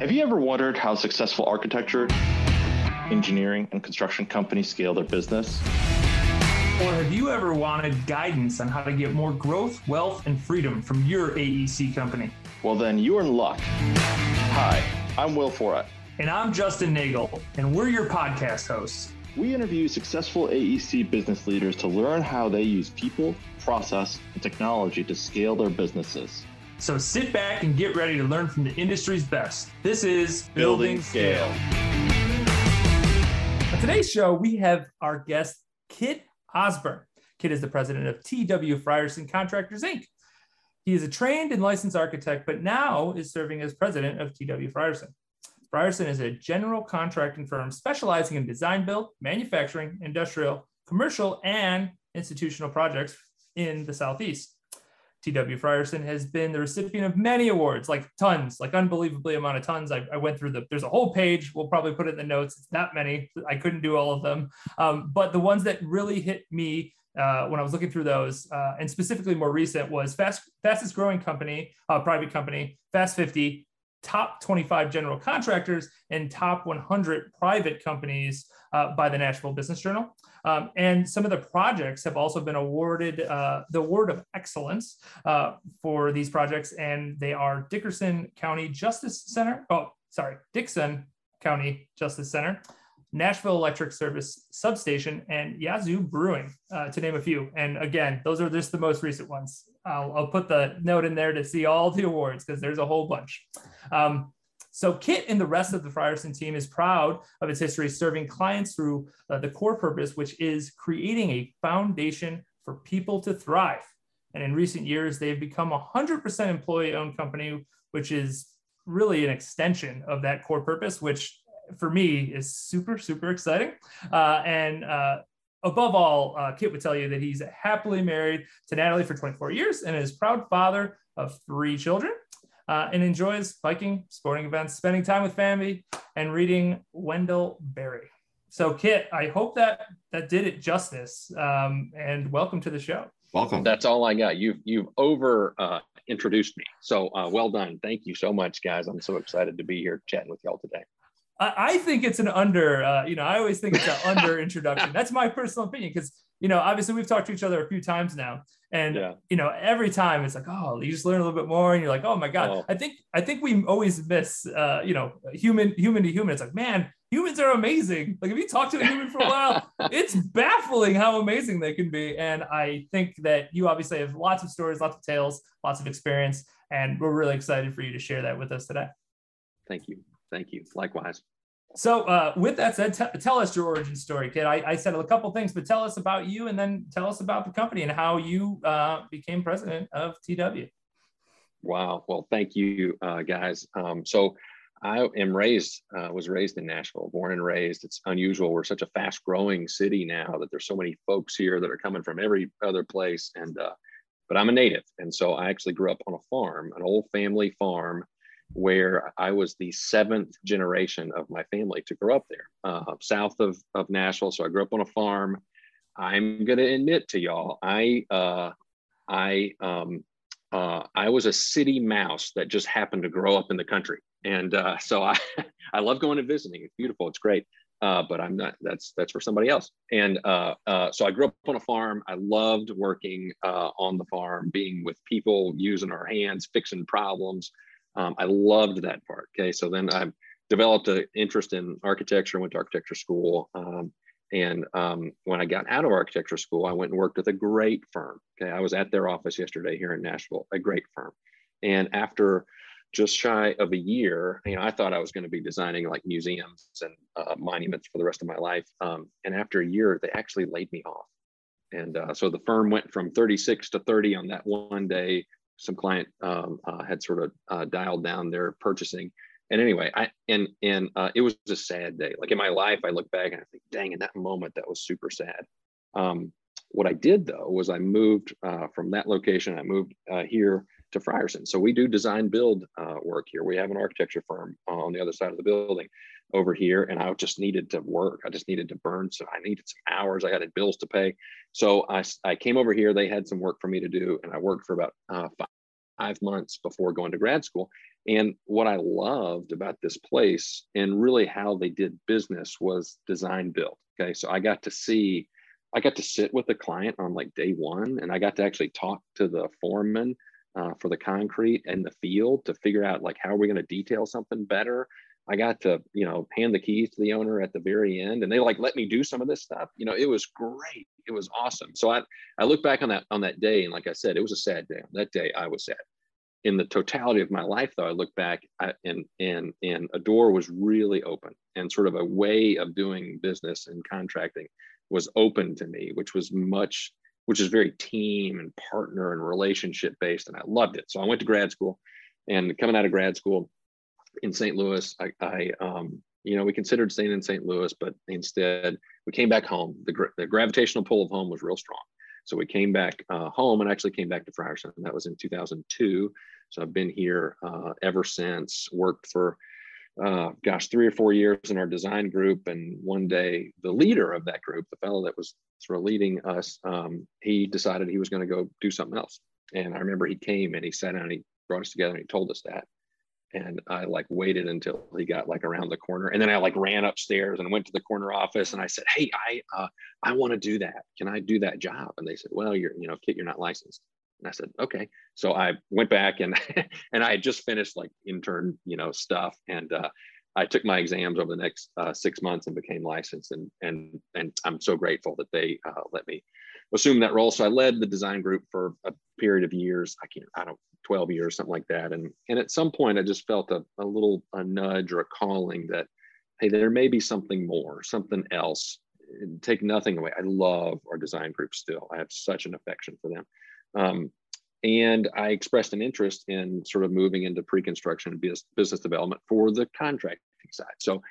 Have you ever wondered how successful architecture, engineering, and construction companies scale their business? Or have you ever wanted guidance on how to get more growth, wealth, and freedom from your AEC company? Well, then you're in luck. Hi, I'm Will Foret. And I'm Justin Nagel, and we're your podcast hosts. We interview successful AEC business leaders to learn how they use people, process, and technology to scale their businesses. So sit back and get ready to learn from the industry's best. This is Building, Scale. On today's show, we have our guest, Kit Ozburn. Kit is the president of TW Frierson Contractors, Inc. He is a trained and licensed architect, but now is serving as president of TW Frierson. Frierson is a general contracting firm specializing in design build, manufacturing, industrial, commercial, and institutional projects in the Southeast. TW Frierson has been the recipient of many awards, like tons, like unbelievably amount of tons. I, I, went through the, there's a whole page. We'll probably put it in the notes. It's not many. I couldn't do all of them. Um, but the ones that really hit me uh, when I was looking through those, uh, and specifically more recent, was fast, fastest growing company, uh, private company, Fast 50, top 25 general contractors, and top 100 private companies uh, by the Nashville Business Journal. Um, and some of the projects have also been awarded uh, the Award of Excellence uh, for these projects, and they are Dickerson County Justice Center. Oh, sorry, Dickson County Justice Center, Nashville Electric Service Substation, and Yazoo Brewing, uh, to name a few. And again, those are just the most recent ones. I'll, I'll put the note in there to see all the awards because there's a whole bunch. Um, so Kit and the rest of the Frierson team is proud of its history serving clients through uh, the core purpose, which is creating a foundation for people to thrive. And in recent years, they've become a 100% employee owned company, which is really an extension of that core purpose, which for me is super, super exciting. Uh, and uh, above all, uh, Kit would tell you that he's happily married to Natalie for 24 years and is proud father of three children uh, and enjoys biking, sporting events, spending time with family, and reading Wendell Berry. So, Kit, I hope that that did it justice. Um, and welcome to the show. Welcome. That's all I got. You've you've over uh, introduced me. So uh, well done. Thank you so much, guys. I'm so excited to be here chatting with y'all today. I, think it's an under. Uh, you know, I always think it's an under introduction. That's my personal opinion because you know, obviously we've talked to each other a few times now, and yeah. you know, every time it's like, oh, you just learn a little bit more, and you're like, oh my god. Oh. I think I think we always miss, uh, you know, human human to human. It's like, man, humans are amazing. Like if you talk to a human for a while, it's baffling how amazing they can be. And I think that you obviously have lots of stories, lots of tales, lots of experience, and we're really excited for you to share that with us today. Thank you. Thank you. Likewise. So, uh, with that said, t- tell us your origin story, Kit. I, I, said a couple things, but tell us about you, and then tell us about the company and how you uh, became president of TW. Wow. Well, thank you, uh, guys. Um, so, I am raised, uh, was raised in Nashville, born and raised. It's unusual. We're such a fast-growing city now that there's so many folks here that are coming from every other place. And uh, but I'm a native, and so I actually grew up on a farm, an old family farm where I was the seventh generation of my family to grow up there, uh, south of, of Nashville. So I grew up on a farm. I'm going to admit to y'all, I, uh, I, um, uh, I was a city mouse that just happened to grow up in the country. And uh, so I, I love going and visiting. It's beautiful. It's great. Uh, but I'm not, that's, that's for somebody else. And uh, so I grew up on a farm. I loved working on the farm, being with people, using our hands, fixing problems, um, I loved that part. Okay, so then I developed an interest in architecture. Went to architecture school, um, and um, when I got out of architecture school, I went and worked with a great firm. Okay, I was at their office yesterday here in Nashville, a great firm. And after just shy of a year, you know, I thought I was going to be designing like museums and uh, monuments for the rest of my life. Um, and after a year, they actually laid me off. And uh, so the firm went from 36 to 30 on that one day some client um, uh, had sort of uh, dialed down their purchasing. And anyway, I and and uh, it was a sad day. Like in my life, I look back and I think, dang, in that moment, that was super sad. Um, what I did though was I moved uh, from that location. I moved uh, here to Frierson. So we do design build uh, work here. We have an architecture firm on the other side of the building over here, and I just needed to work. I just needed to burn. So I needed some hours. I had bills to pay. So I, I came over here. They had some work for me to do, and I worked for about uh, five months before going to grad school. And what I loved about this place and really how they did business was design build. Okay. So I got to see, I got to sit with the client on like day one and I got to actually talk to the foreman uh, for the concrete and the field to figure out like how are we going to detail something better I got to, you know, hand the keys to the owner at the very end and they like let me do some of this stuff. You know, it was great. It was awesome. So I I look back on that on that day and like I said, it was a sad day. On that day I was sad. In the totality of my life though, I look back I, and and and a door was really open and sort of a way of doing business and contracting was open to me, which was much which is very team and partner and relationship based and I loved it. So I went to grad school and coming out of grad school in St. Louis. I, I um, you know, we considered staying in St. Louis, but instead we came back home. The, the gravitational pull of home was real strong. So we came back uh, home and actually came back to Frierson. That was in 2002. So I've been here uh, ever since, worked for, uh, gosh, three or four years in our design group. And one day, the leader of that group, the fellow that was of leading us, um, he decided he was going to go do something else. And I remember he came and he sat down and he brought us together and he told us that and I like waited until he got like around the corner, and then I like ran upstairs and went to the corner office, and I said, "Hey, I uh, I want to do that. Can I do that job?" And they said, "Well, you're you know, Kit, you're not licensed." And I said, "Okay." So I went back and and I had just finished like intern you know stuff, and uh, I took my exams over the next uh, six months and became licensed, and and and I'm so grateful that they uh, let me assume that role. So I led the design group for a period of years. I can't, I don't, 12 years, something like that. And, and at some point I just felt a, a little, a nudge or a calling that, hey, there may be something more, something else. Take nothing away. I love our design group still. I have such an affection for them. Um, and I expressed an interest in sort of moving into pre-construction business development for the contracting side. So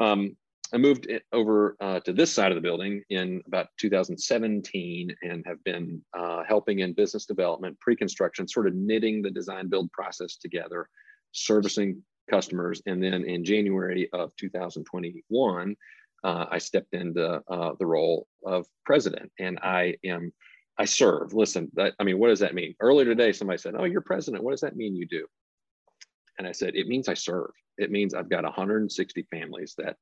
um, I moved over uh, to this side of the building in about 2017 and have been uh, helping in business development, pre-construction, sort of knitting the design build process together, servicing customers. And then in January of 2021, uh, I stepped into uh, the role of president and I am, I serve. Listen, that, I mean, what does that mean? Earlier today, somebody said, oh, you're president. What does that mean you do? And I said, it means I serve. It means I've got 160 families that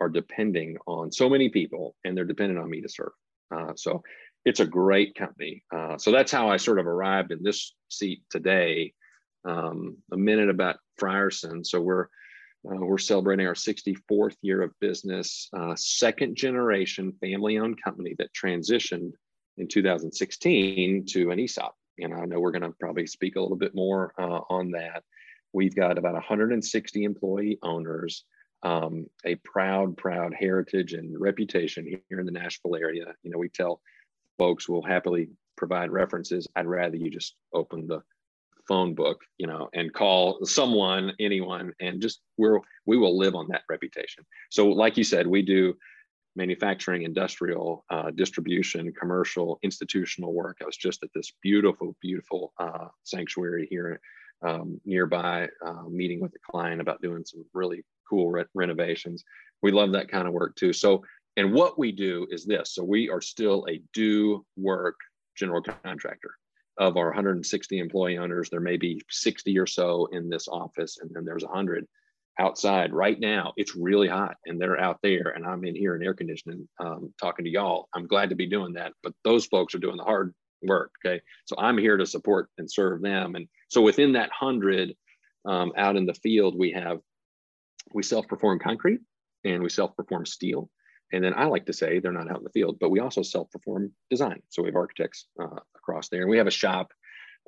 are depending on so many people and they're dependent on me to serve. Uh, so it's a great company. Uh, so that's how I sort of arrived in this seat today. Um, a minute about Frierson. So we're uh, we're celebrating our 64th year of business, uh, second generation family owned company that transitioned in 2016 to an ESOP. And I know we're going to probably speak a little bit more uh, on that. We've got about 160 employee owners um, a proud, proud heritage and reputation here in the Nashville area. You know, we tell folks we'll happily provide references. I'd rather you just open the phone book, you know, and call someone, anyone, and just we're we will live on that reputation. So, like you said, we do manufacturing, industrial, uh, distribution, commercial, institutional work. I was just at this beautiful, beautiful uh, sanctuary here um, nearby, uh, meeting with a client about doing some really cool re- renovations. We love that kind of work too. So, and what we do is this. So we are still a do work general contractor. Of our 160 employee owners, there may be 60 or so in this office, and then there's 100 outside right now. It's really hot, and they're out there, and I'm in here in air conditioning, um, talking to y'all. I'm glad to be doing that, but those folks are doing the hard work. Okay, so I'm here to support and serve them, and so within that hundred um, out in the field, we have we self-perform concrete and we self-perform steel. And then I like to say they're not out in the field, but we also self-perform design. So we have architects uh, across there, and we have a shop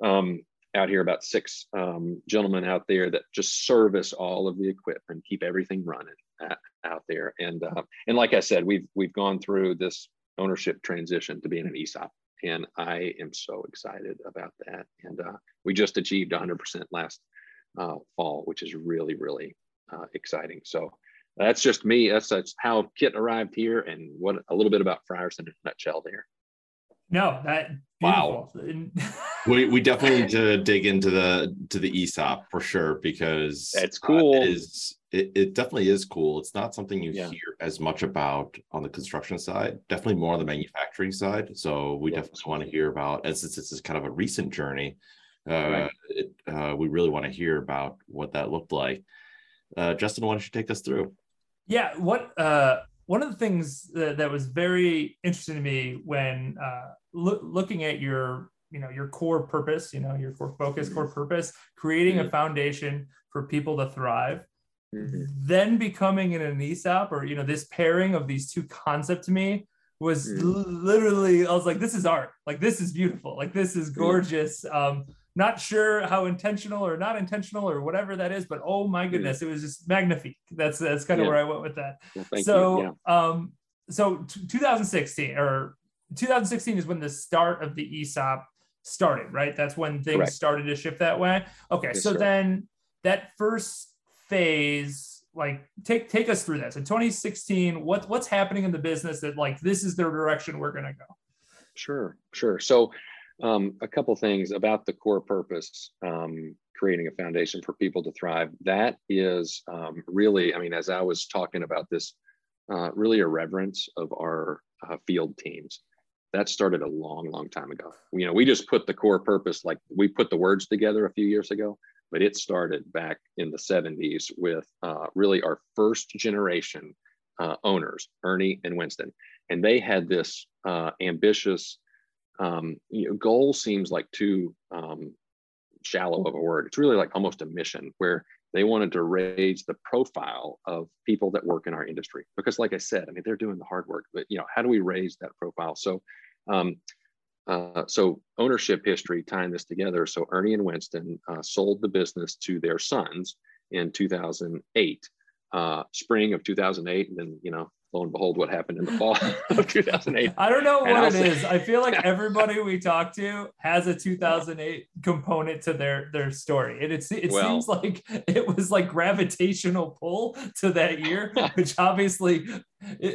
um, out here, about six um, gentlemen out there that just service all of the equipment, keep everything running at, out there. And uh, and like I said, we've we've gone through this ownership transition to being an ESOP, and I am so excited about that. And uh, we just achieved 100% last uh, fall, which is really really uh, exciting. So that's just me. That's, that's how Kit arrived here and what a little bit about Frierson in a nutshell there. No, that wow. we, we definitely need to dig into the to the ESOP for sure because that's cool. Uh, it is it, it definitely is cool. It's not something you yeah. hear as much about on the construction side, definitely more on the manufacturing side. So we yeah. definitely want to hear about, and since this is kind of a recent journey, uh, right. it, uh, we really want to hear about what that looked like. Uh, Justin, why don't you take us through? Yeah, what uh, one of the things that, that, was very interesting to me when uh, lo- looking at your you know your core purpose, you know your core focus, core mm-hmm. purpose, creating mm-hmm. a foundation for people to thrive. Mm-hmm. Then becoming in an ESOP or you know this pairing of these two concepts to me was mm-hmm. literally I was like this is art like this is beautiful like this is gorgeous um not sure how intentional or not intentional or whatever that is, but oh my goodness, it was just magnifique. That's that's kind of yeah. where I went with that. Well, so yeah. um so t- 2016 or 2016 is when the start of the ESOP started, right? That's when things Correct. started to shift that way. Okay, yes, so sir. then that first phase, like take take us through that. So 2016, what what's happening in the business that like this is the direction we're gonna go? Sure, sure. So um, a couple things about the core purpose, um, creating a foundation for people to thrive. That is um, really, I mean, as I was talking about this, uh, really a reverence of our uh, field teams. That started a long, long time ago. You know, we just put the core purpose, like we put the words together a few years ago, but it started back in the 70s with uh, really our first generation uh, owners, Ernie and Winston. And they had this uh, ambitious um, you know, goal seems like too um, shallow of a word. It's really like almost a mission where they wanted to raise the profile of people that work in our industry. Because, like I said, I mean, they're doing the hard work, but you know, how do we raise that profile? So, um, uh, so ownership history tying this together. So Ernie and Winston uh, sold the business to their sons in 2008, uh, spring of 2008, and then you know lo and behold, what happened in the fall of 2008. I don't know what it is. I feel like everybody we talk to has a 2008 component to their their story. And it's it well, seems like it was like gravitational pull to that year, which obviously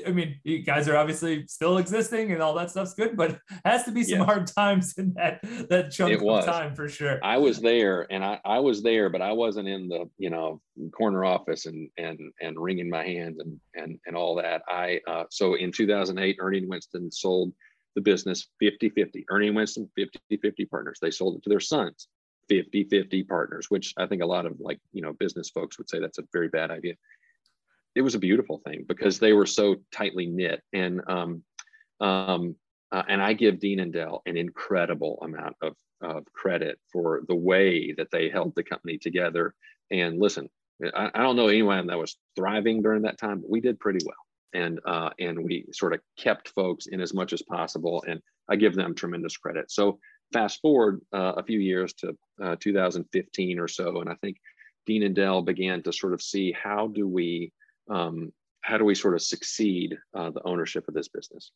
I mean, you guys are obviously still existing and all that stuff's good, but has to be some hard times in that that chunk it was. of time for sure. I was there and I, I was there, but I wasn't in the, you know, corner office and and and wringing my hands and and and all that. I uh, so in 2008, Ernie Winston sold the business 50-50. Ernie Winston 50-50 partners. They sold it to their sons 50-50 partners, which I think a lot of like, you know, business folks would say that's a very bad idea it was a beautiful thing because they were so tightly knit and um, um, uh, and I give Dean and Dell an incredible amount of, of credit for the way that they held the company together. And listen, I, I, don't know anyone that was thriving during that time, but we did pretty well. And uh, and we sort of kept folks in as much as possible, and I give them tremendous credit. So fast forward uh, a few years to uh, 2015 or so, and I think Dean and Dell began to sort of see how do we um, how do we sort of succeed uh, the ownership of this business?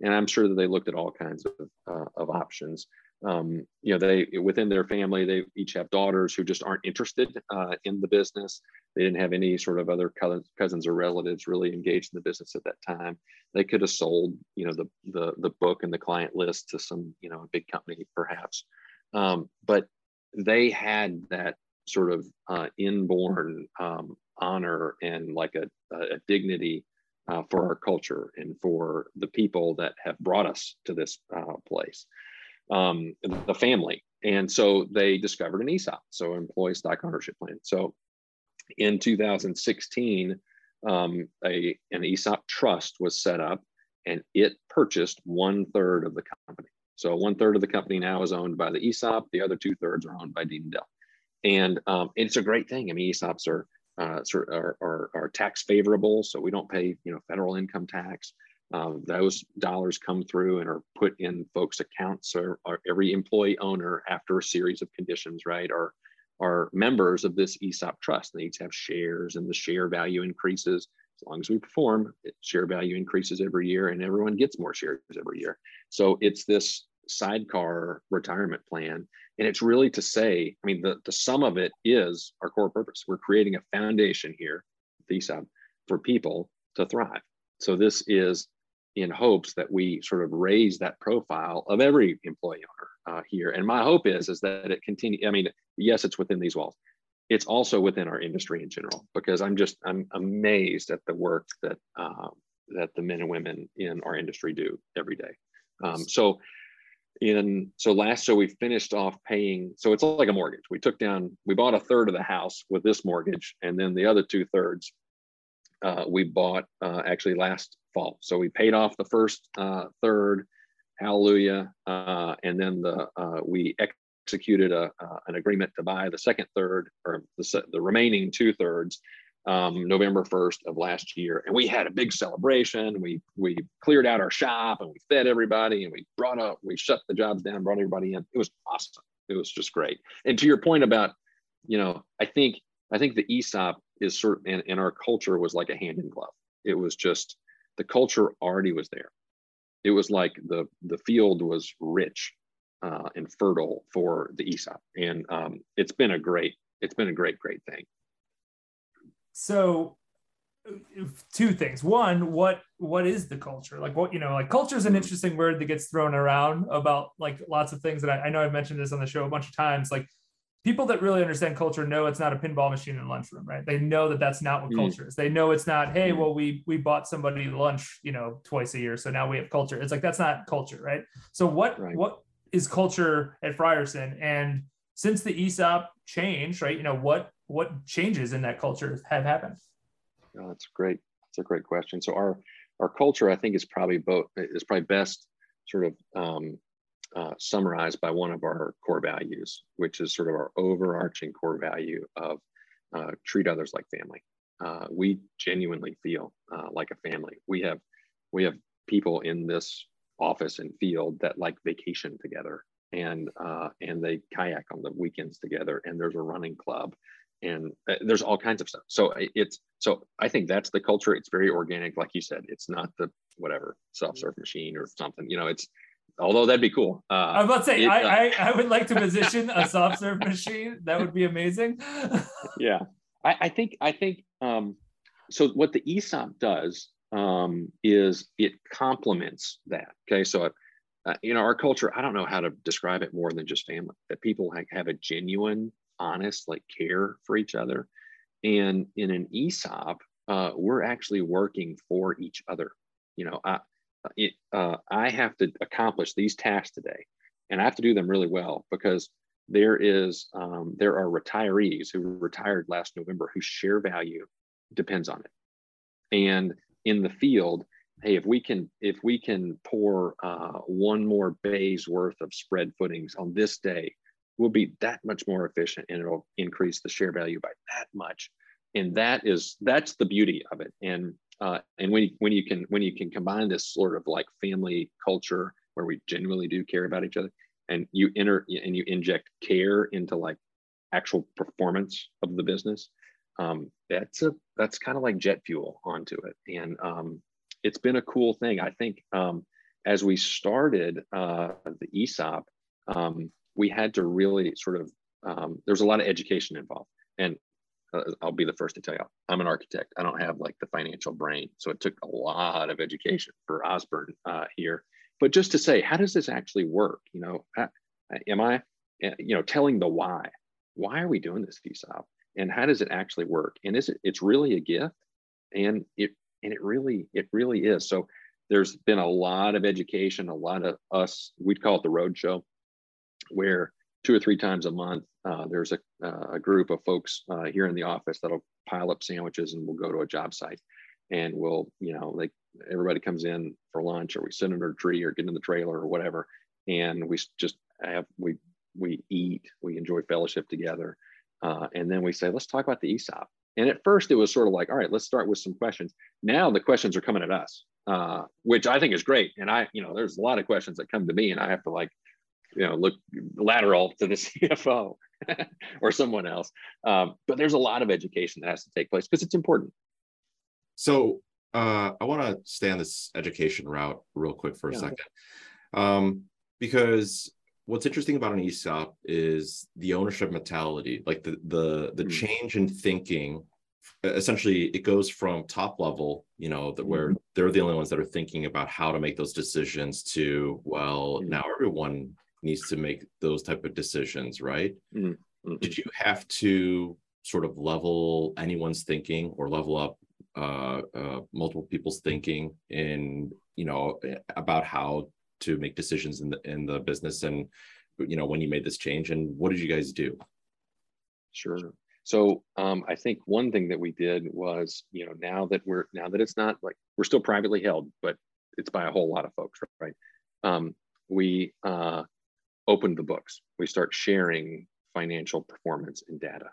And I'm sure that they looked at all kinds of, uh, of options. Um, you know, they within their family, they each have daughters who just aren't interested uh, in the business. They didn't have any sort of other cousins, or relatives really engaged in the business at that time. They could have sold, you know, the the the book and the client list to some, you know, a big company perhaps. Um, but they had that sort of uh, inborn um, honor and like a, a dignity uh, for our culture and for the people that have brought us to this uh, place, um, the family. And so they discovered an ESOP, so employee stock ownership plan. So in 2016, um, a, an ESOP trust was set up and it purchased one third of the company. So one third of the company now is owned by the ESOP. The other two thirds are owned by Dean Dell. And um, it's a great thing. I mean, ESOPs are uh, are, are, are, tax favorable, so we don't pay you know federal income tax. Um, those dollars come through and are put in folks' accounts. Or, or, every employee owner, after a series of conditions, right, are are members of this ESOP trust. They each have shares, and the share value increases as long as we perform. Share value increases every year, and everyone gets more shares every year. So it's this sidecar retirement plan. And it's really to say, I mean, the, the sum of it is our core purpose. We're creating a foundation here, ESOP, for people to thrive. So this is in hopes that we sort of raise that profile of every employee owner uh, here. And my hope is, is that it continue. I mean, yes, it's within these walls. It's also within our industry in general, because I'm just, I'm amazed at the work that, uh, that the men and women in our industry do every day. Um, so in so last so we finished off paying so it's like a mortgage. We took down we bought a third of the house with this mortgage and then the other two thirds uh, we bought uh, actually last fall. So we paid off the first uh, third hallelujah uh, and then the uh, we executed a, uh, an agreement to buy the second third or the, the remaining two thirds um, November 1st of last year. And we had a big celebration. We we cleared out our shop and we fed everybody and we brought up, we shut the jobs down, brought everybody in. It was awesome. It was just great. And to your point about, you know, I think I think the ESOP is sort of and, and our culture was like a hand in glove. It was just the culture already was there. It was like the the field was rich uh, and fertile for the ESOP. And um, it's been a great, it's been a great, great thing so two things. One what what is the culture? Like what you know like culture is an interesting word that gets thrown around about like lots of things that I, I, know i've mentioned this on the show a bunch of times. Like people that really understand culture know it's not a pinball machine in a lunchroom right? They know that that's not what mm. culture is. They know it's not hey mm. well we we bought somebody lunch you know twice a year so now we have culture. It's like that's not culture right? So what right. what is culture at frierson? And since the esop changed right you know what what changes in that culture have happened? Oh, that's great. That's a great question. So our our culture, I think, is probably both is probably best sort of um, uh, summarized by one of our core values, which is sort of our overarching core value of uh, treat others like family. Uh, we genuinely feel uh, like a family. We have we have people in this office and field that like vacation together and uh, and they kayak on the weekends together and there's a running club and uh, there's all kinds of stuff. So it's so i think that's the culture. It's very organic like you said. It's not the whatever self-serve machine or something you know it's although that'd be cool uh, i was about to say it, I, uh, I, I would like to position a self-serve machine. That would be amazing. Yeah. I, I think i think um so what the esop does um is it complements that okay? So uh, you know our culture i don't know how to describe it more than just family that people have, have a genuine honest, like care for each other. And in an ESOP, uh, we're actually working for each other. You know, I, it, uh, I have to accomplish these tasks today, and I have to do them really well because there is um, there are retirees who retired last November whose share value depends on it. And in the field, hey, if we can if we can pour uh, one more bay's worth of spread footings on this day, will be that much more efficient and it'll increase the share value by that much. And that is that's the beauty of it. And uh, and when you, when you can when you can combine this sort of like family culture where we genuinely do care about each other and you enter and you inject care into like actual performance of the business um, that's a that's kind of like jet fuel onto it. And um, it's been a cool thing. I think um, as we started uh, the esop um, we had to really sort of um, there's a lot of education involved. And uh, i'll be the first to tell you i'm an architect. I don't have like the financial brain. So it took a lot of education for Ozburn uh, here. But just to say how does this actually work? You know am i eh, you know telling the why? Why are we doing this ESOP and how does it actually work? And is it it's really a gift? And it and it really it really is. So there's been a lot of education a lot of us we'd call it the road show where two or three times a month uh, there's a, a, group of folks uh, here in the office that'll pile up sandwiches and we'll go to a job site. And we'll you know like everybody comes in for lunch or we sit under a tree or get in the trailer or whatever. And we just have we we eat we enjoy fellowship together. Uh, and then we say let's talk about the esop and at first it was sort of like all right let's start with some questions. Now the questions are coming at us uh, which i think is great. And i you know there's a lot of questions that come to me and i have to like you know look lateral to the CFO or someone else. Um, but there's a lot of education that has to take place because it's important. So uh, I want to stay on this education route real quick for a yeah. second, um, because what's interesting about an ESOP is the ownership mentality, like the the the mm-hmm. change in thinking. Essentially, it goes from top level, you know, that where mm-hmm. they're the only ones that are thinking about how to make those decisions to, well, mm-hmm. now everyone needs to make those type of decisions right? Mm-hmm. did you have to sort of level anyone's thinking or level up uh, uh, multiple people's thinking in you know about how to make decisions in the in the business and you know when you made this change and what did you guys do? Sure. So um, i think one thing that we did was you know now that we're now that it's not like we're still privately held but it's by a whole lot of folks right? Um, we uh, opened the books we start sharing financial performance and data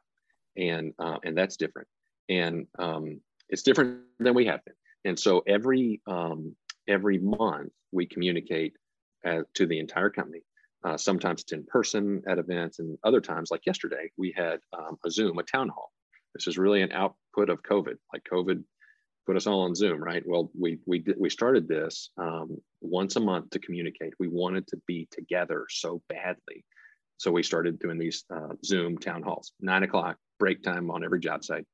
and uh, and that's different and um, it's different than we have been and so every um, every month we communicate uh, to the entire company. Uh, sometimes it's in person at events, and other times, like yesterday, we had um, a Zoom, a town hall. This is really an output of COVID. Like COVID put us all on Zoom, right? Well, we we we started this um, once a month to communicate. We wanted to be together so badly, so we started doing these uh, Zoom town halls. Nine o'clock break time on every job site.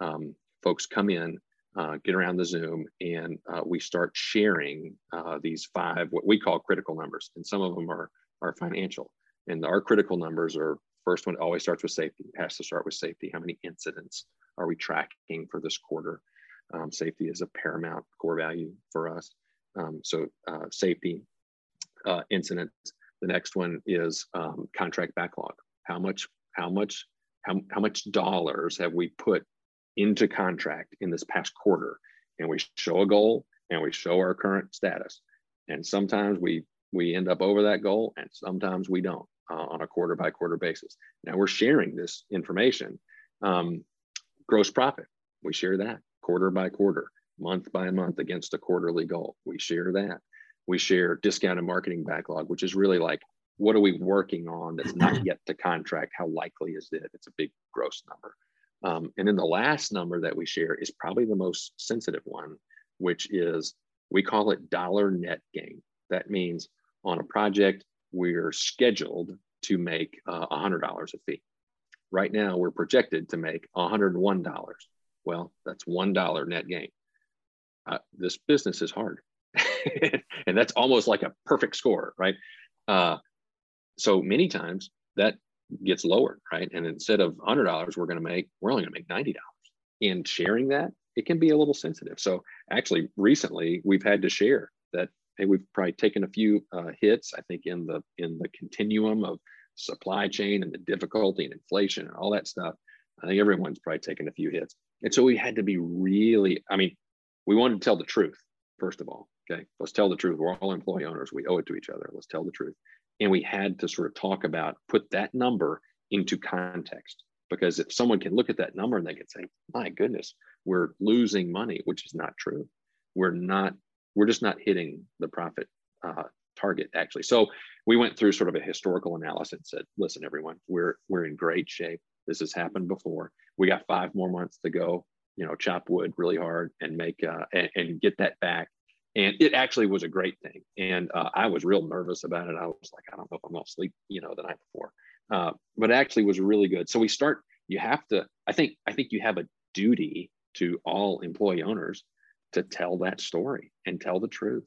Um, folks come in uh, get around the Zoom and uh, we start sharing uh, these five, what we call critical numbers. And some of them are, are financial. And our critical numbers are first one always starts with safety, has to start with safety. How many incidents are we tracking for this quarter? Um, safety is a paramount core value for us. Um, so uh, safety, uh, incidents. The next one is um, contract backlog. How much, how much, how, how much dollars have we put into contract in this past quarter and we show a goal and we show our current status and sometimes we we end up over that goal and sometimes we don't uh, on a quarter by quarter basis now we're sharing this information um, gross profit we share that quarter by quarter month by month against a quarterly goal we share that we share discounted marketing backlog which is really like what are we working on that's not yet to contract how likely is it it's a big gross number um, and then the last number that we share is probably the most sensitive one, which is we call it dollar net gain. That means on a project, we're scheduled to make uh, $100 a fee. Right now, we're projected to make $101. Well, that's $1 net gain. Uh, this business is hard. and that's almost like a perfect score, right? Uh, so many times that gets lowered, right? And instead of $100 we're going to make, we're only going to make $90. And sharing that, it can be a little sensitive. So actually, recently we've had to share that. Hey, we've probably taken a few uh, hits. I think in the in the continuum of supply chain and the difficulty and inflation and all that stuff. I think everyone's probably taken a few hits. And so we had to be really. I mean, we wanted to tell the truth first of all. Okay, let's tell the truth. We're all employee owners. We owe it to each other. Let's tell the truth and we had to sort of talk about put that number into context because if someone can look at that number and they can say my goodness we're losing money which is not true we're not we're just not hitting the profit uh, target actually so we went through sort of a historical analysis and said listen everyone we're we're in great shape this has happened before. We got five more months to go you know chop wood really hard and make uh, and, and get that back. And it actually was a great thing. And uh, i was real nervous about it. I was like i don't know if i'm to sleep you know the night before. Uh, but it actually was really good. So we start you have to i think i think you have a duty to all employee owners to tell that story and tell the truth.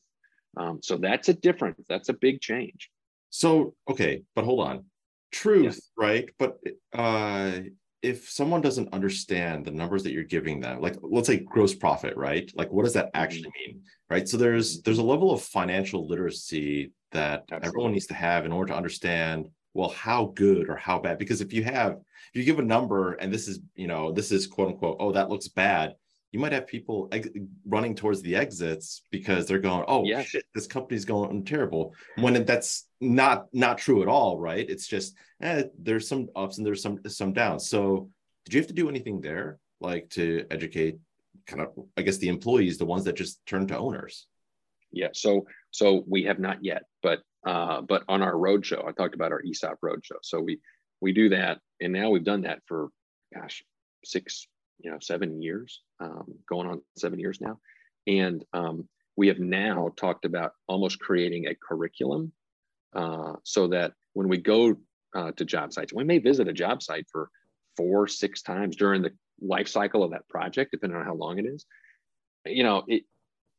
Um, so that's a difference. That's a big change. So okay but hold on truth yeah. right but uh if someone doesn't understand the numbers that you're giving them like let's say gross profit right like what does that mm-hmm. actually mean right so there's there's a level of financial literacy that Absolutely. everyone needs to have in order to understand well how good or how bad because if you have if you give a number and this is you know this is quote unquote oh that looks bad you might have people ex- running towards the exits because they're going oh yeah. shit this company's going terrible when that's not not true at all right? It's just eh, there's some ups and there's some some downs. So did you have to do anything there like to educate kind of i guess the employees the ones that just turn to owners? Yeah so so we have not yet but uh but on our roadshow i talked about our esop roadshow. So we we do that and now we've done that for gosh six you know seven years um, going on seven years now. And um, we have now talked about almost creating a curriculum uh, so that when we go uh, to job sites we may visit a job site for four six times during the life cycle of that project depending on how long it is. You know it,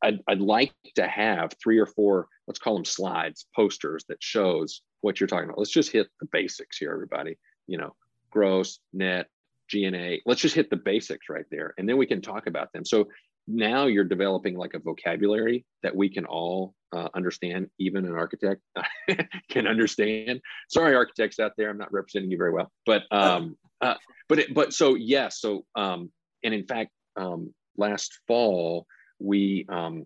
I'd, I'd like to have three or four let's call them slides posters that shows what you're talking about. Let's just hit the basics here everybody. You know gross net G&A. Let's just hit the basics right there, and then we can talk about them. So now you're developing like a vocabulary that we can all uh, understand even an architect can understand sorry architects out there i'm not representing you very well but um uh, but it, but so yes yeah, so um and in fact um last fall we um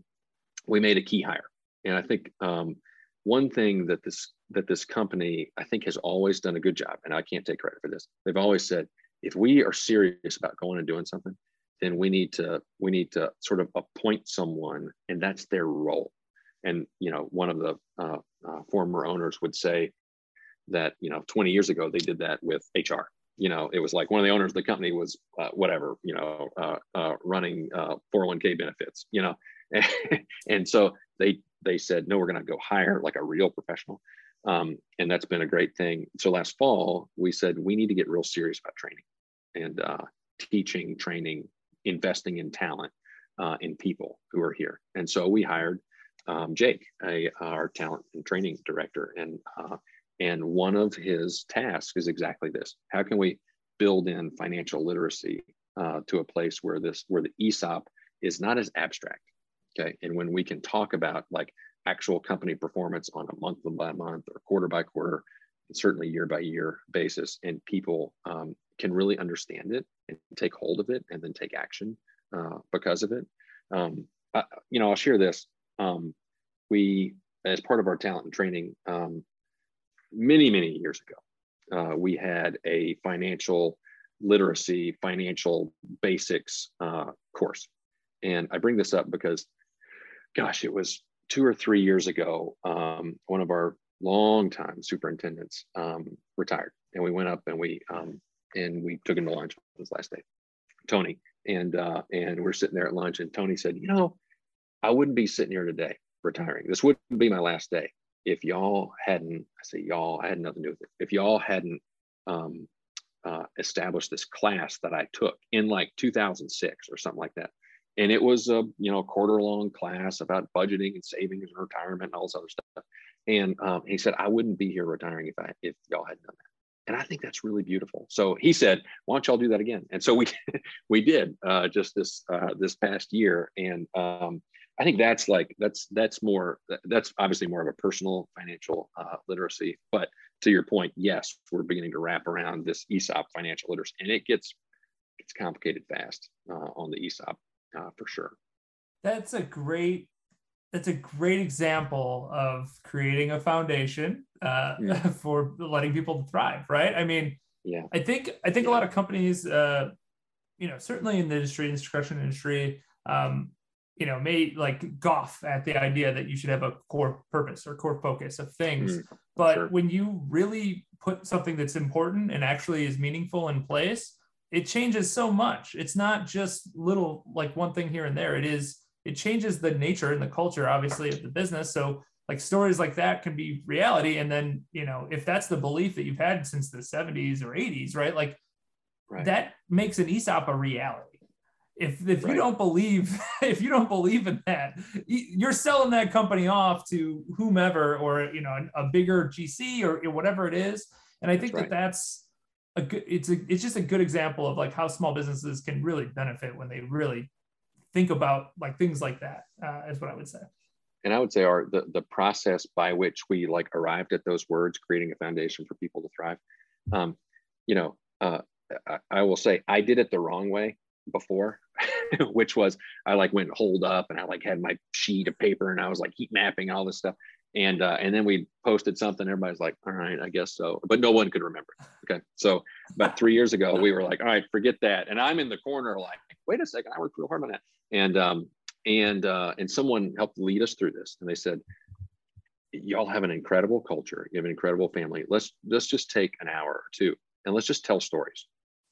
we made a key hire and i think um one thing that this that this company i think has always done a good job and i can't take credit for this they've always said if we are serious about going and doing something then we need to we need to sort of appoint someone and that's their role. And you know one of the uh, uh, former owners would say that you know 20 years ago they did that with hr you know it was like one of the owners of the company was uh, whatever you know uh, uh, running 401k uh, benefits you know? And so they they said no we're going to go hire like a real professional. Um, and that's been a great thing. So last fall we said we need to get real serious about training and teaching training investing in talent uh, in people who are here. And so we hired um, Jake, a, our talent and training director, and uh, and one of his tasks is exactly this: how can we build in financial literacy uh, to a place where this where the ESOP is not as abstract, okay, and when we can talk about like actual company performance on a month by month or quarter by quarter, and certainly year by year basis, and people um, can really understand it and take hold of it and then take action uh, because of it. Um, I, you know, I'll share this. Um, we, as part of our talent and training, um, many, many years ago, uh, we had a financial literacy, financial basics uh, course. And I bring this up because, gosh, it was two or three years ago, um, one of our longtime superintendents um, retired. And we went up and we um, and we took him to lunch on his last day, Tony. And uh, and we're sitting there at lunch, and Tony said, "You know, I wouldn't be sitting here today retiring. This wouldn't be my last day if y'all hadn't." I say, "Y'all, I had nothing to do with it. If y'all hadn't um, uh, established this class that I took in like 2006 or something like that." And it was a you know quarter long class about budgeting and savings and retirement and all this other stuff. And um, he said, "I wouldn't be here retiring if I if y'all hadn't done that." And I think that's really beautiful. So he said, "Why don't y'all do that again?" And so we we did uh, just this uh, this past year, and um, I think that's like that's that's more that's obviously more of a personal financial uh, literacy. But to your point, yes, we're beginning to wrap around this ESOP financial literacy, and it gets gets complicated fast uh, on the ESOP uh, for sure. That's a great that's a great example of creating a foundation uh, yeah. for letting people thrive, right? I mean, yeah, I think I think yeah. a lot of companies, uh, you know, certainly in the industry, in the construction industry, um, you know, may like golf at the idea that you should have a core purpose or core focus of things. Mm, but sure. when you really put something that's important and actually is meaningful in place, it changes so much. It's not just little like one thing here and there. It is it changes the nature and the culture obviously of the business so like stories like that can be reality and then you know if that's the belief that you've had since the 70s or 80s right like right. that makes an esop a reality if if right. you don't believe if you don't believe in that you're selling that company off to whomever or you know a, bigger gc or whatever it is and i think that's right. that that's a good it's a it's just a good example of like how small businesses can really benefit when they really think about like things like that uh, is what I would say. And I would say our the, the process by which we like arrived at those words, creating a foundation for people to thrive. Um, you know, uh, I, I will say I did it the wrong way before, which was I like went hold up and I like had my sheet of paper and I was like heat mapping all this stuff. And uh, and then we posted something. Everybody's like, "All right, I guess so," but no one could remember. Okay, so about three years ago, we were like, "All right, forget that." And I'm in the corner, like, "Wait a second, I worked real hard on that." And um, and uh, and someone helped lead us through this, and they said, "Y'all have an incredible culture. You have an incredible family. Let's let's just take an hour or two, and let's just tell stories."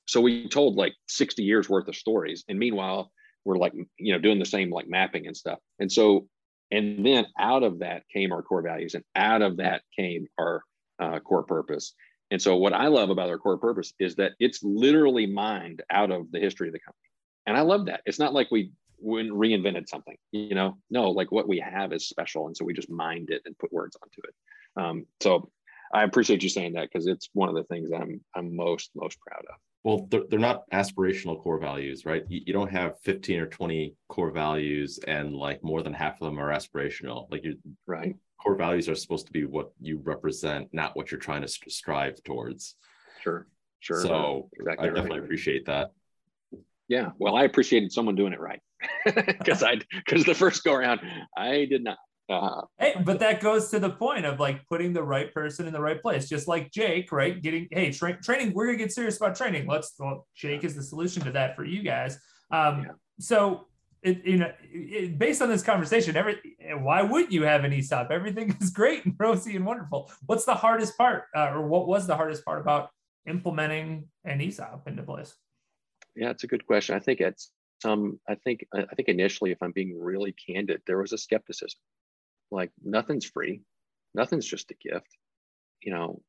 So we told like 60 years worth of stories, and meanwhile, we're like you know doing the same like mapping and stuff. And so, and then out of that came our core values, and out of that came our uh, core purpose. And so, what I love about our core purpose is that it's literally mined out of the history of the company. And I love that. It's not like we when reinvented something you know no like what we have is special and so we just mined it and put words onto it um, so I appreciate you saying that because it's one of the things I'm I'm most most proud of. Well, they're, they're not aspirational core values, right? You, you don't have 15 or 20 core values and like more than half of them are aspirational. Like you right. Core values are supposed to be what you represent, not what you're trying to strive towards. Sure. Sure. So exactly I definitely right. appreciate that. Yeah. Well, I appreciated someone doing it right because I because the first go around I did not. Uh, hey, but that goes to the point of like putting the right person in the right place, just like Jake, right? Getting hey tra- training, we're gonna get serious about training. Let's well, Jake is the solution to that for you guys. Um, yeah. So it, you know, it, based on this conversation, every why would you have an ESOP? Everything is great and rosy and wonderful. What's the hardest part, uh, or what was the hardest part about implementing an ESOP into place? Yeah, it's a good question. I think it's some. I think I think initially, if I'm being really candid, there was a skepticism. Like nothing's free. Nothing's just a gift you know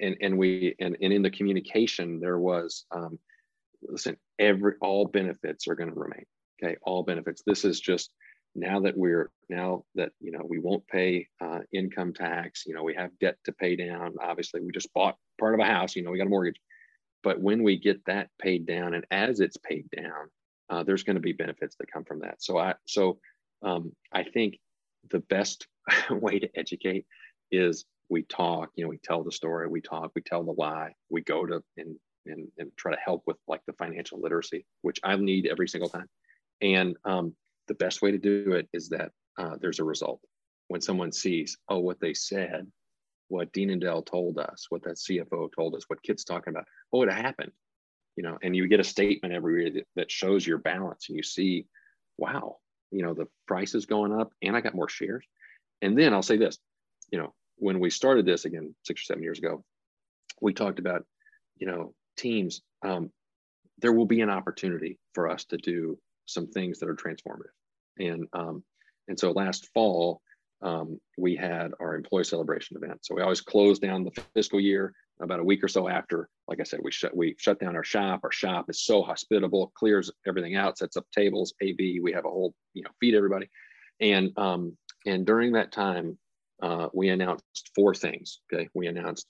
and and we and, and in the communication there was um listen every all benefits are going to remain okay? All benefits. This is just now that we're now that you know we won't pay uh, income tax you know we have debt to pay down. Obviously we just bought part of a house you know we got a mortgage but when we get that paid down and as it's paid down uh, there's going to be benefits that come from that so i so um, i think the best way to educate is we talk, you know, we tell the story, we talk, we tell the lie, we go to and and, and try to help with like the financial literacy, which I need every single time. And um, the best way to do it is that uh, there's a result. When someone sees, oh, what they said, what Dean and Dell told us, what that CFO told us, what Kit's talking about, what would have happened, you know, and you get a statement every year that, that shows your balance and you see, wow, you know, the price is going up and I got more shares. And then I'll say this, you know, when we started this again six or seven years ago, we talked about, you know, teams. Um, there will be an opportunity for us to do some things that are transformative. And um, and so last fall, um, we had our employee celebration event. So we always close down the fiscal year about a week or so after. Like I said, we shut we shut down our shop. Our shop is so hospitable, clears everything out, sets up tables, AB. We have a whole you know feed everybody, and um, and during that time, uh, we announced four things. Okay, we announced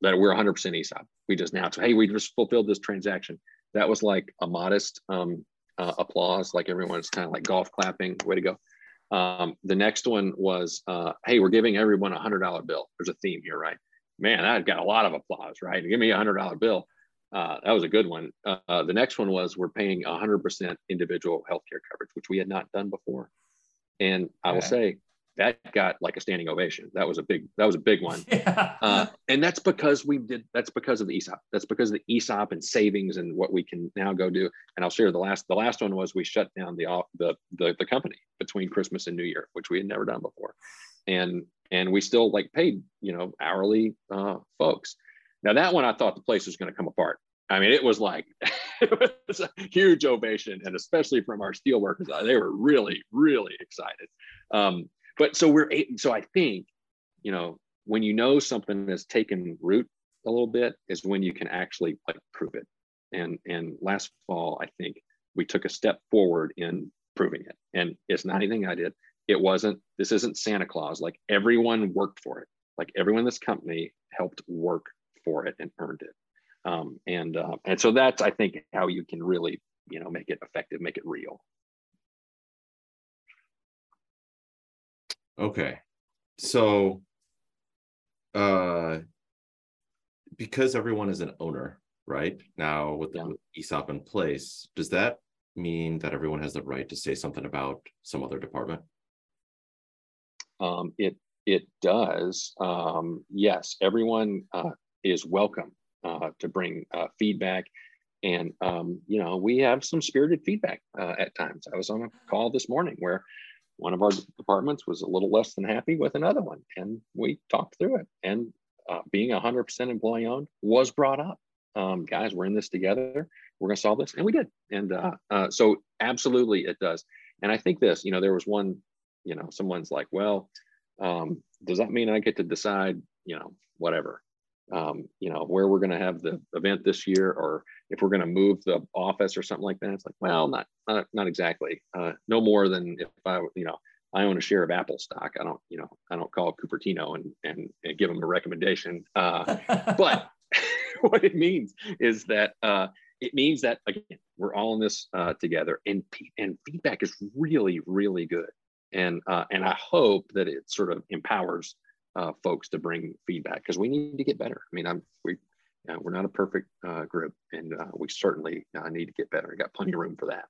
that we're 100% ESOP. We just announced, hey, we just fulfilled this transaction. That was like a modest um, uh, applause, like everyone's kind of like golf clapping. Way to go. Um, the next one was, uh, hey, we're giving everyone a hundred dollar bill. There's a theme here, right? Man, I got a lot of applause, right? Give me a hundred dollar bill. Uh, that was a good one. Uh, the next one was we're paying 100% individual healthcare coverage, which we had not done before. And I will say that got like a standing ovation. That was a big that was a big one. Yeah. Uh, and that's because we did that's because of the ESOP. That's because of the ESOP and savings and what we can now go do. And I'll share the last the last one was we shut down the the the, the company between Christmas and New Year, which we had never done before. And and we still like paid, you know, hourly uh, folks. Now that one I thought the place was going to come apart. I mean, it was like it was a huge ovation, and especially from our steel workers, they were really, really excited. Um, but so we're so I think, you know, when you know something has taken root a little bit, is when you can actually like prove it. And and last fall, I think we took a step forward in proving it. And it's not anything I did. It wasn't. This isn't Santa Claus. Like everyone worked for it. Like everyone in this company helped work for it and earned it. Um, and uh, and so that's I think how you can really you know make it effective, make it real. Okay, so uh, because everyone is an owner, right now with the yeah. ESOP in place, does that mean that everyone has the right to say something about some other department? Um, it it does. Um, yes, everyone uh, is welcome uh, to bring uh, feedback. And, um, you know, we have some spirited feedback uh, at times. I was on a call this morning where one of our departments was a little less than happy with another one. And we talked through it. And uh, being 100% employee owned was brought up. Um, guys, we're in this together. We're going to solve this. And we did. And uh, uh, so, absolutely, it does. And I think this, you know, there was one, you know, someone's like, well, um, does that mean I get to decide, you know, whatever? Um, you know, where we're going to have the event this year, or if we're going to move the office or something like that. It's like, well, not not, not exactly. Uh, no more than if I, you know, I own a share of Apple stock. I don't, you know, I don't call Cupertino and and, and give them a recommendation. Uh, but what it means is that uh, it means that again we're all in this uh, together, and and feedback is really really good, and uh, and I hope that it sort of empowers uh, folks to bring feedback because we need to get better. I mean, I'm we uh, we're not a perfect uh, group, and uh, we certainly uh, need to get better. We got plenty of room for that.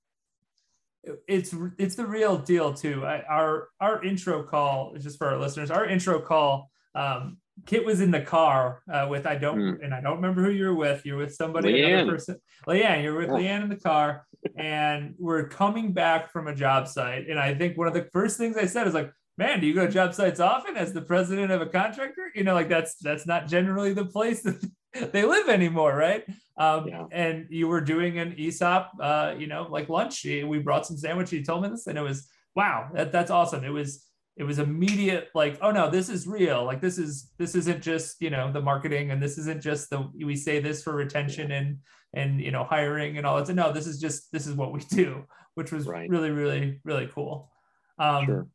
It's it's the real deal too. I, our our intro call, just for our listeners, our intro call. Um, Kit was in the car uh, with I don't mm. and I don't remember who you were with. You're with somebody, Leanne. another person. Leanne, you're with Leanne in the car, and we're coming back from a job site. And I think one of the first things I said is like, man, do you go to job sites often as the president of a contractor? You know, like that's that's not generally the place that they live anymore, right? Um, yeah. And you were doing an ESOP, uh, you know, like lunch. We brought some sandwich. You told me this, and it was wow, that, that's awesome. It was it was immediate, like, oh no, this is real. Like this is this isn't just you know the marketing, and this isn't just the we say this for retention and and you know hiring and all that. No, this is just this is what we do, which was right. really really really cool. Um, sure.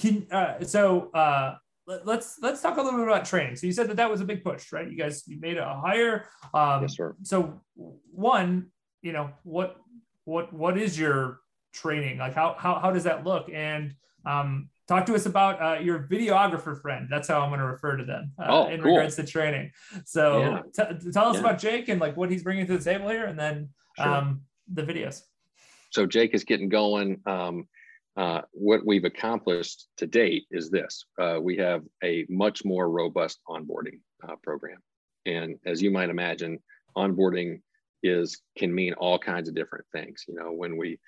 Can, uh, so uh, let, us let's talk a little bit about training. So you said that that was a big push, right? You guys you made a hire. Um, yes, sir. So one, you know what what what is your training like? How how how does that look? And um, talk to us about uh, your videographer friend. That's how I'm going to refer to them uh, oh, in cool. regards to training. So yeah. t- tell us yeah. about Jake and like what he's bringing to the table here, and then sure. um, the videos. So Jake is getting going. Um, uh, what we've accomplished to date is this. Uh, we have a much more robust onboarding uh, program. And as you might imagine onboarding is can mean all kinds of different things. You know when we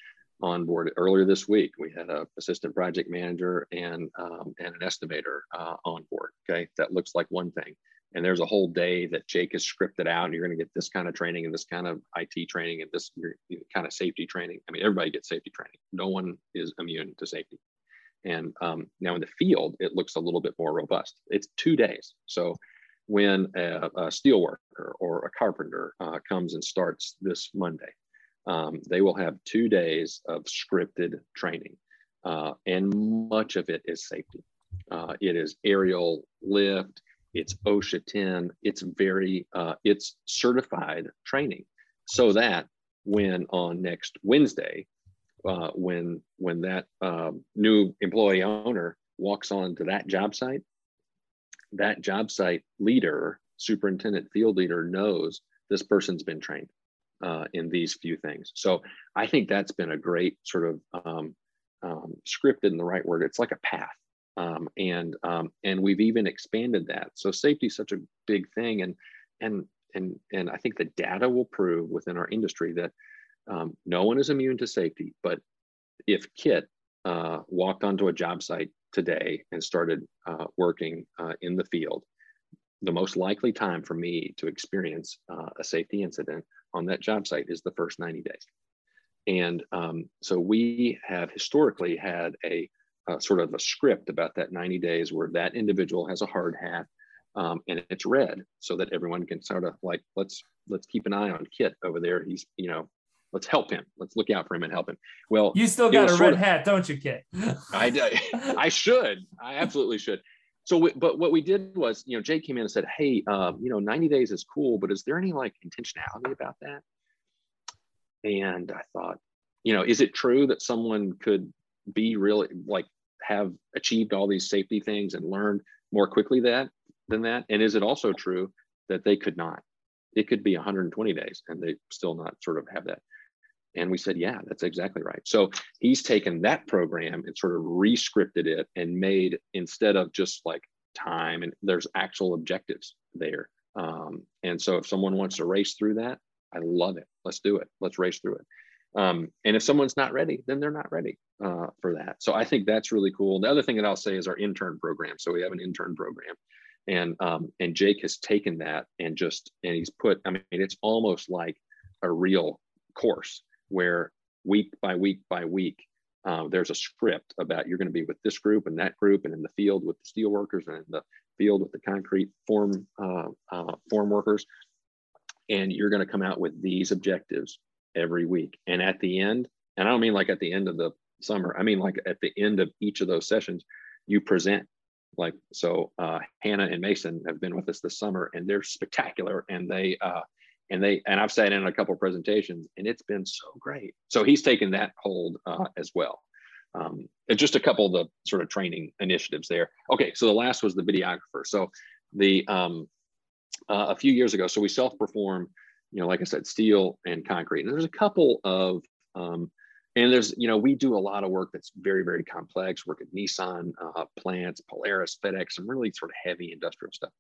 onboarded earlier this week we had a assistant project manager and um, and an estimator uh, on board okay? That looks like one thing and there's a whole day that Jake has scripted out, and you're going to get this kind of training and this kind of IT training and this kind of safety training. I mean, everybody gets safety training. No one is immune to safety. And um, now in the field, it looks a little bit more robust. It's two days. So when a, a steel worker or a carpenter uh, comes and starts this Monday, um, they will have two days of scripted training, uh, and much of it is safety. Uh, it is aerial lift it's OSHA 10, it's very, uh, it's certified training so that when on next Wednesday, uh, when when that um, new employee owner walks on to that job site, that job site leader, superintendent, field leader knows this person's been trained uh, in these few things. So I think that's been a great sort of um, um, scripted in the right word. It's like a path um, and um, and we've even expanded that. So safety is such a big thing, and and and and I think the data will prove within our industry that um, no one is immune to safety. But if Kit uh, walked onto a job site today and started uh, working uh, in the field, the most likely time for me to experience uh, a safety incident on that job site is the first 90 days. And um, so we have historically had a uh, sort of a script about that 90 days where that individual has a hard hat um, and it's red so that everyone can sort of like let's let's keep an eye on kit over there. He's you know let's help him. Let's look out for him and help him. Well you still got a red of, hat don't you kit? I i should. I absolutely should. So we, but what we did was you know Jake came in and said hey um, you know 90 days is cool but is there any like intentionality about that? And i thought you know is it true that someone could be really like have achieved all these safety things and learned more quickly that than that? And is it also true that they could not? It could be 120 days and they still not sort of have that. And we said, yeah, that's exactly right. So he's taken that program and sort of rescripted it and made instead of just like time and there's actual objectives there. Um, and so if someone wants to race through that, I love it. Let's do it. Let's race through it. Um, and if someone's not ready, then they're not ready uh, for that. So I think that's really cool. The other thing that I'll say is our intern program. So we have an intern program, and um, and Jake has taken that and just and he's put. I mean, it's almost like a real course where week by week by week. Uh, there's a script about you're going to be with this group and that group, and in the field with the steel workers, and in the field with the concrete form uh, uh form workers, and you're going to come out with these objectives every week. And at the end, and I don't mean like at the end of the summer. I mean, like at the end of each of those sessions, you present. Like so, uh, Hannah and Mason have been with us this summer, and they're spectacular. And they uh, and they and I've sat in a couple presentations, and it's been so great. So he's taken that hold uh, as well. Um, and just a couple of the sort of training initiatives there. Okay, so the last was the videographer. So the um, uh, a few years ago, so we self-perform, you know, like I said, steel and concrete. And there's a couple of um, and there's you know we do a lot of work that's very very complex. Work at Nissan uh, plants, Polaris, FedEx, some really sort of heavy industrial stuff.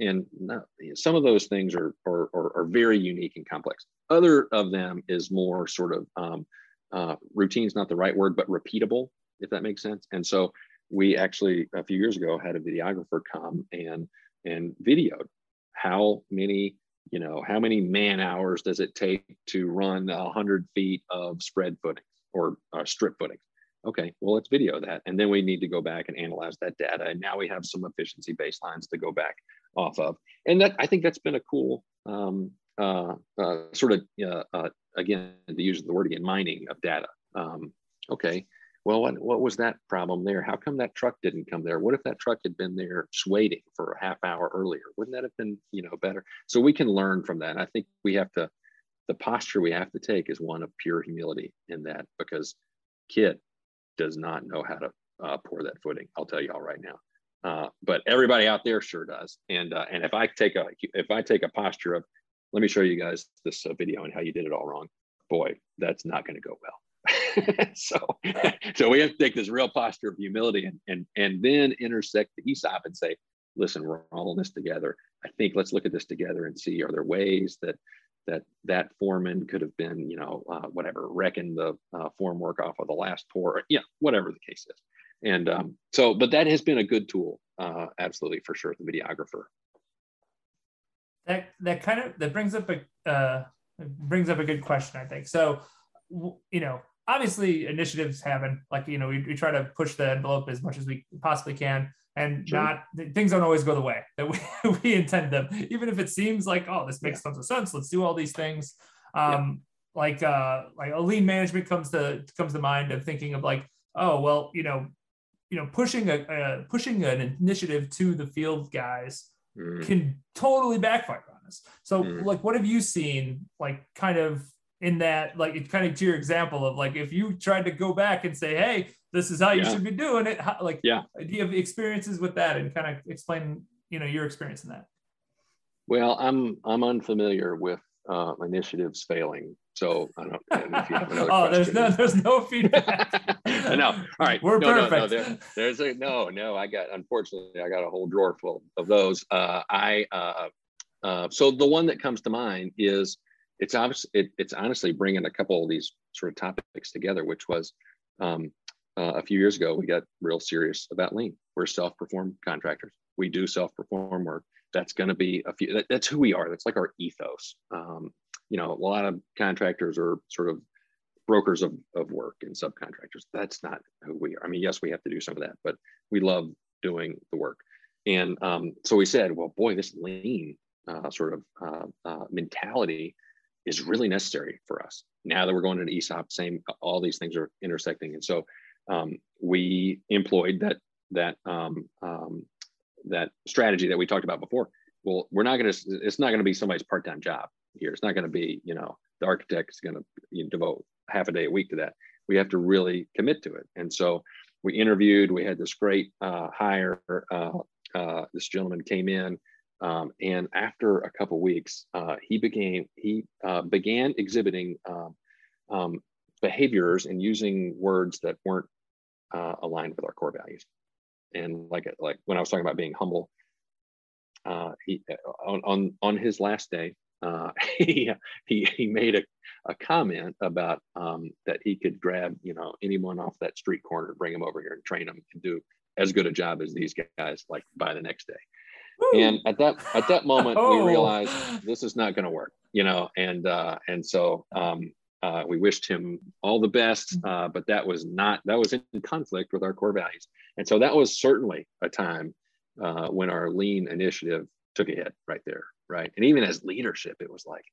And not, some of those things are, are, are, are, very unique and complex. Other of them is more sort of um, uh, routine is not the right word, but repeatable, if that makes sense. And so we actually a few years ago had a videographer come and and videoed how many you know how many man hours does it take to run a hundred feet of spread footing or uh, strip footing? Okay well let's video that and then we need to go back and analyze that data and now we have some efficiency baselines to go back off of. And that i think that's been a cool um, uh, uh, sort of uh, uh, again to use of the word again mining of data. Um, okay well what, what was that problem there? How come that truck didn't come there? What if that truck had been there just waiting for a half hour earlier? Wouldn't that have been you know better? So we can learn from that. I think we have to the posture we have to take is one of pure humility in that because kit does not know how to uh, pour that footing. I'll tell you all right now. Uh, but everybody out there sure does. And uh, and if i take a if i take a posture of let me show you guys this uh, video and how you did it all wrong. Boy, that's not going to go well. so, so we have to take this real posture of humility and, and, and then intersect the ESOP and say, listen, we're all in this together. I think let's look at this together and see, are there ways that that that foreman could have been, you know, uh, whatever, wrecking the uh, form work off of the last pour, yeah, whatever the case is. And um, so, but that has been a good tool, uh, absolutely for sure, the videographer that that kind of that brings up a uh, brings up a good question, I think. So, you know, obviously initiatives happen. Like you know, we, we try to push the envelope as much as we possibly can, and sure. not things don't always go the way that we, we intend them. Even if it seems like, oh, this makes yeah. tons of sense. Let's do all these things. Um, yeah. Like uh, like a lean management comes to comes to mind of thinking of like, oh well, you know, you know, pushing a, a pushing an initiative to the field guys mm. can totally backfire on us. So, mm. like, what have you seen, like, kind of in that, like, it kind of to your example of like, if you tried to go back and say, hey, this is how you should be doing it, how, like, yeah, do you have experiences with that and kind of explain, you know, your experience in that? Well, I'm I'm unfamiliar with uh, initiatives failing. So I don't know if you have another oh, question. there's no, there's no feedback. no, all right. We're no, perfect. No, no, there, there's a no, no. I got unfortunately, I got a whole drawer full of those. Uh, I uh, uh, so the one that comes to mind is it's obviously it, it's honestly bringing a couple of these sort of topics together, which was um, uh, a few years ago we got real serious about lean. We're self-perform contractors. We do self-perform work. That's going to be a few that, that's who we are. That's like our ethos. Um, you know a lot of contractors are sort of brokers of, of work and subcontractors. That's not who we are. I mean yes we have to do some of that but we love doing the work. And um, so we said well boy this lean uh, sort of uh, uh, mentality is really necessary for us. Now that we're going into esop same all these things are intersecting. And so um, we employed that that um, um that strategy that we talked about before. Well we're not going to it's not going to be somebody's part-time job here. It's not going to be you know the architect is going to you know, devote half a day a week to that. We have to really commit to it. And so we interviewed we had this great uh, hire uh, uh, this gentleman came in um, and after a couple weeks uh, he became he uh, began exhibiting um, um, behaviors and using words that weren't uh, aligned with our core values and like like when I was talking about being humble, uh, he on on on his last day, uh, he he he made a, a comment about um, that he could grab you know anyone off that street corner, bring him over here and train them to do as good a job as these guys like by the next day. And at that at that moment, oh. we realized this is not going to work, you know, and uh, and so um, uh, we wished him all the best, mm. uh, but that was not that was in conflict with our core values, and so that was certainly a time uh, when our lean initiative took a hit right there, right? And even as leadership, it was like,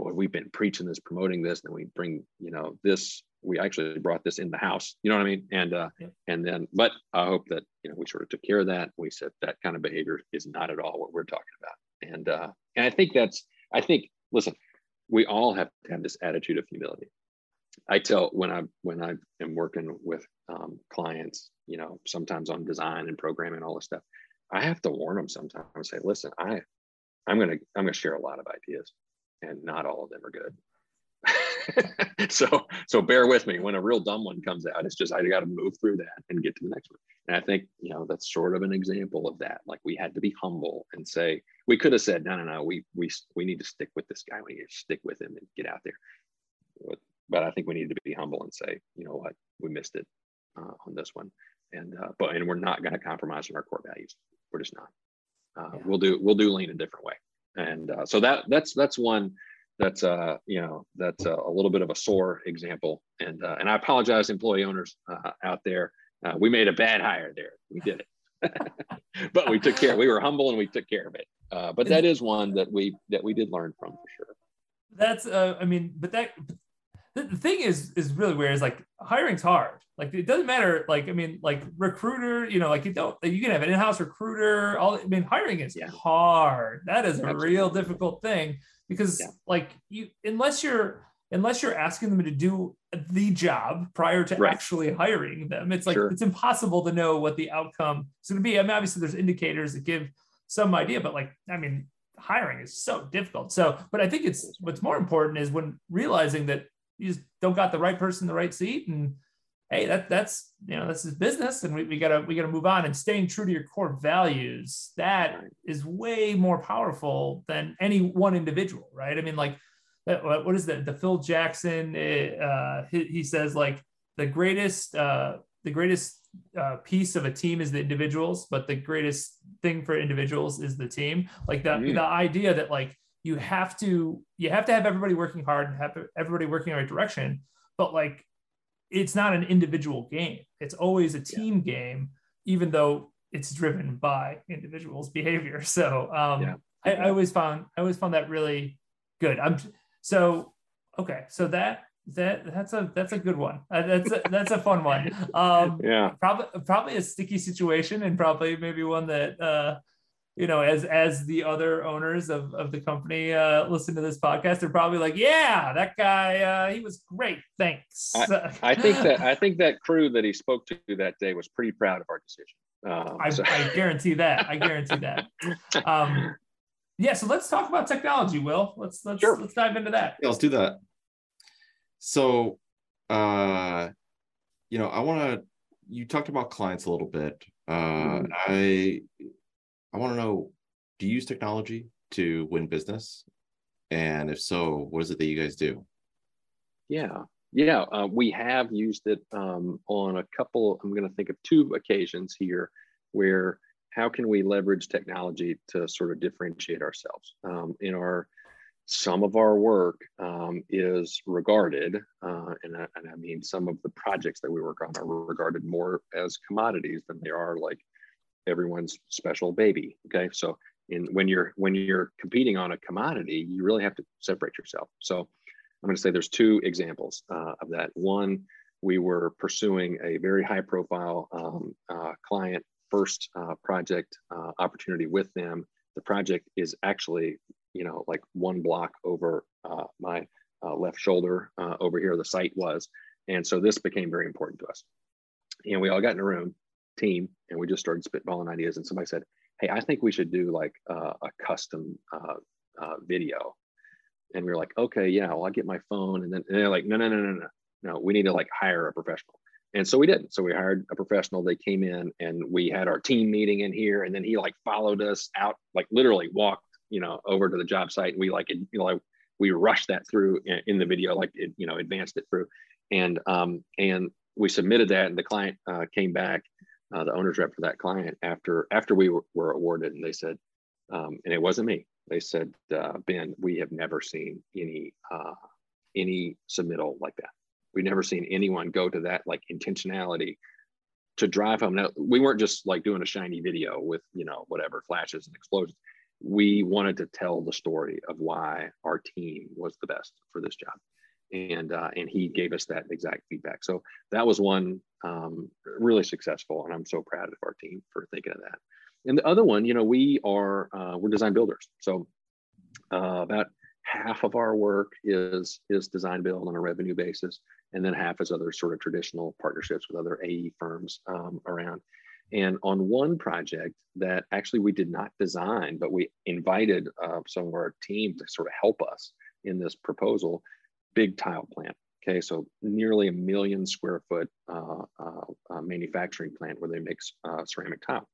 boy, we've been preaching this, promoting this, and we bring you know this we actually brought this in the house. You know what I mean? And uh, yeah. and then, but I hope that you know we sort of took care of that. We said that kind of behavior is not at all what we're talking about. And uh, and I think that's I think listen, we all have to have this attitude of humility. I tell when I when I am working with um, clients, you know, sometimes on design and programming and all this stuff, I have to warn them sometimes. and Say, listen, I I'm gonna I'm gonna share a lot of ideas, and not all of them are good. so so bear with me. When a real dumb one comes out it's just i got to move through that and get to the next one. And i think you know that's sort of an example of that. Like we had to be humble and say we could have said no no no we we we need to stick with this guy. We need to stick with him and get out there. But, but i think we need to be humble and say you know what? We missed it uh, on this one. And uh, but and we're not going to compromise on our core values. We're just not. Uh, yeah. we'll do we'll do lean a different way and uh, so that that's that's one that's uh you know that's a, a little bit of a sore example. And uh, and i apologize employee owners uh, out there. Uh, we made a bad hire there. We did it. But we took care we were humble and we took care of it. Uh, but that is one that we that we did learn from for sure. That's uh i mean but that the, the thing is is really weird is like hiring's hard like it doesn't matter like i mean like recruiter you know like you don't you can have an in-house recruiter all i mean hiring is yeah. hard that is a Absolutely. real difficult thing because yeah. like you unless you're unless you're asking them to do the job prior to right. actually hiring them it's like sure. it's impossible to know what the outcome is going to be i mean obviously there's indicators that give some idea but like i mean hiring is so difficult so but i think it's what's more important is when realizing that you just don't got the right person in the right seat and hey, that that's you know this is business, and we, we gotta we gotta move on. And staying true to your core values that is way more powerful than any one individual, right? I mean, like what is that? The Phil Jackson, uh, he, he says like the greatest uh, the greatest uh, piece of a team is the individuals, but the greatest thing for individuals is the team. Like the mm. the idea that like you have to you have to have everybody working hard and have everybody working in the right direction, but like it's not an individual game. It's always a team yeah. game, even though it's driven by individuals' behavior. So um, yeah. I, I, always found I always found that really good. I'm so okay. So that that that's a that's a good one. Uh, that's a, that's a fun one. Um, yeah. Probably probably a sticky situation and probably maybe one that uh, you know, as as the other owners of, of the company uh, listen to this podcast, they're probably like, "Yeah, that guy, uh, he was great. Thanks." I, I, think that I think that crew that he spoke to that day was pretty proud of our decision. Um, I, so. I, guarantee that. I guarantee that. Um, yeah. So let's talk about technology. Will let's let's sure. let's dive into that. Yeah, let's do that. So, uh, you know, I want to. You talked about clients a little bit. Uh, mm-hmm. I I want to know do you use technology to win business? And if so, what is it that you guys do? Yeah, yeah, uh, we have used it um, on a couple, I'm going to think of two occasions here where how can we leverage technology to sort of differentiate ourselves um, in our some of our work um, is regarded, uh, and, I, and, I, mean some of the projects that we work on are regarded more as commodities than they are like everyone's special baby. Okay, so in when you're when you're competing on a commodity, you really have to separate yourself. So I'm going to say there's two examples uh, of that. One, we were pursuing a very high profile um, uh, client first uh, project uh, opportunity with them. The project is actually, you know, like one block over uh, my uh, left shoulder over here, the site was. And so this became very important to us. And we all got in a room team and we just started spitballing ideas and somebody said hey i think we should do like uh, a custom uh, uh, video. And we were like okay yeah well i'll get my phone and then and they're like no no no no no no we need to like hire a professional. And so we did so we hired a professional they came in and we had our team meeting in here and then he like followed us out like literally walked you know over to the job site and we like you know like we rushed that through in, in the video like it, you know advanced it through. And um and we submitted that and the client uh, came back uh, the owner's rep for that client after after we were, were awarded, and they said, um, and it wasn't me. They said, uh, Ben, we have never seen any uh, any submittal like that. We've never seen anyone go to that like intentionality to drive home. Now we weren't just like doing a shiny video with you know whatever flashes and explosions. We wanted to tell the story of why our team was the best for this job. And uh, and he gave us that exact feedback. So that was one um, really successful, and I'm so proud of our team for thinking of that. And the other one, you know, we are uh, we're design builders, so uh, about half of our work is is design build on a revenue basis, and then half is other sort of traditional partnerships with other AE firms um, around. And on one project that actually we did not design, but we invited uh, some of our team to sort of help us in this proposal, big tile plant. Okay, so nearly a million square foot uh, uh, uh manufacturing plant where they make uh, ceramic tile.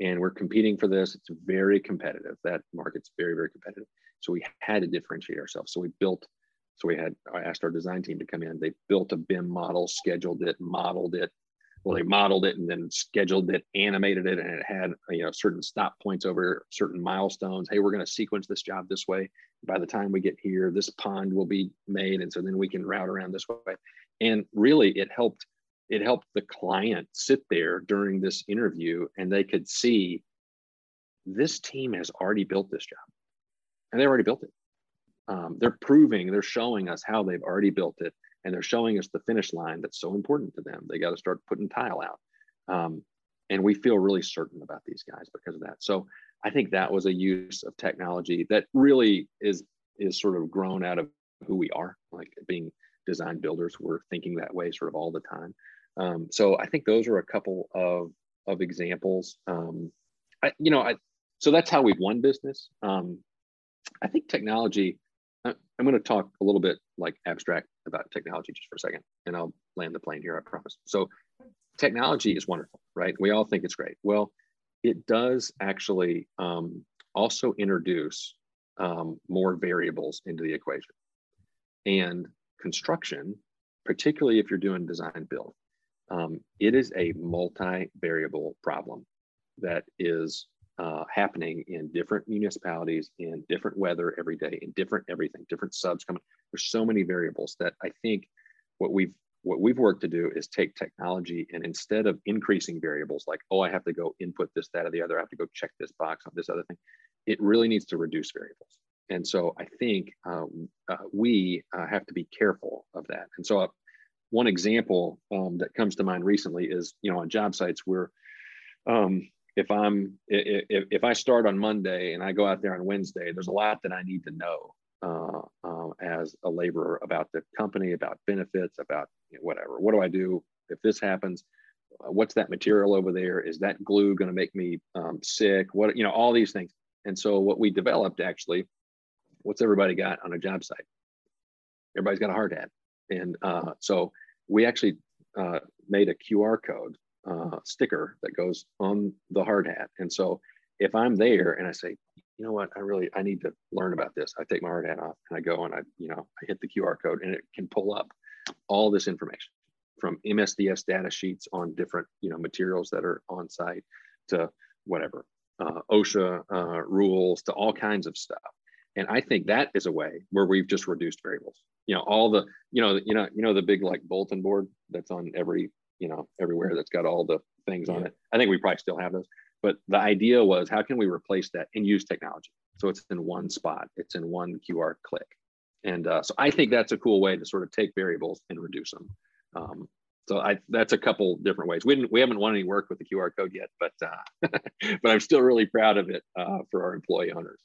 And we're competing for this. It's very competitive. That market's very, very competitive. So we had to differentiate ourselves. So we built, so we had, I asked our design team to come in. They built a BIM model, scheduled it, modeled it, well they modeled it and then scheduled it animated it and it had you know certain stop points over certain milestones. Hey we're going to sequence this job this way. By the time we get here this pond will be made and so then we can route around this way. And really it helped it helped the client sit there during this interview and they could see this team has already built this job. And they already built it. Um, they're proving they're showing us how they've already built it and they're showing us the finish line that's so important to them. They got to start putting tile out. Um, and we feel really certain about these guys because of that. So I think that was a use of technology that really is is sort of grown out of who we are, like being design builders. We're thinking that way sort of all the time. Um, so I think those are a couple of of examples. Um, I, you know, I so that's how we've won business. Um, I think technology I'm going to talk a little bit like abstract about technology just for a second, and I'll land the plane here, I promise. So, technology is wonderful, right? We all think it's great. Well, it does actually um, also introduce um, more variables into the equation. And construction, particularly if you're doing design build, um, it is a multi variable problem that is uh, happening in different municipalities in different weather every day in different everything different subs coming. There's so many variables that i think what we've what we've worked to do is take technology and instead of increasing variables like oh i have to go input this that or the other i have to go check this box on this other thing it really needs to reduce variables. And so i think uh, uh, we uh, have to be careful of that. And so uh, one example um, that comes to mind recently is you know on job sites where um, if I'm if, if I start on Monday and I go out there on Wednesday, there's a lot that I need to know uh, uh, as a laborer about the company, about benefits, about you know, whatever. What do I do if this happens? What's that material over there? Is that glue going to make me um, sick? What you know, all these things. And so what we developed actually, what's everybody got on a job site? Everybody's got a hard hat, and uh, so we actually uh, made a QR code uh, sticker that goes on the hard hat. And so if I'm there and I say, you know what, I really I need to learn about this, I take my hard hat off and I go and I, you know, I hit the QR code and it can pull up all this information from MSDS data sheets on different, you know, materials that are on site to whatever, uh, OSHA uh, rules to all kinds of stuff. And I think that is a way where we've just reduced variables. You know, all the, you know, you know, you know, the big like bulletin board that's on every you know everywhere that's got all the things on it. I think we probably still have those. But the idea was how can we replace that and use technology? So it's in one spot, it's in one QR click. And uh, so I think that's a cool way to sort of take variables and reduce them. Um, so I, that's a couple different ways. We didn't, we haven't won any work with the QR code yet, but uh, but I'm still really proud of it uh, for our employee owners.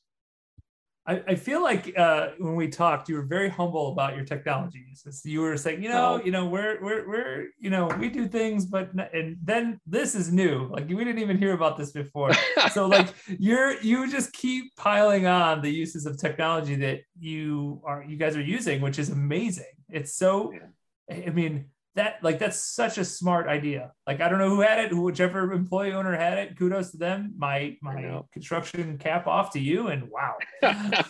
I, I feel like uh, when we talked, you were very humble about your technologies. You were saying, you know, oh. you know, we're we're we're you know we do things, but and then this is new. Like we didn't even hear about this before. so like you're you just keep piling on the uses of technology that you are you guys are using, which is amazing. It's so. I mean, that like that's such a smart idea. Like I don't know who had it, whichever employee owner had it. Kudos to them. My my construction cap off to you, and wow.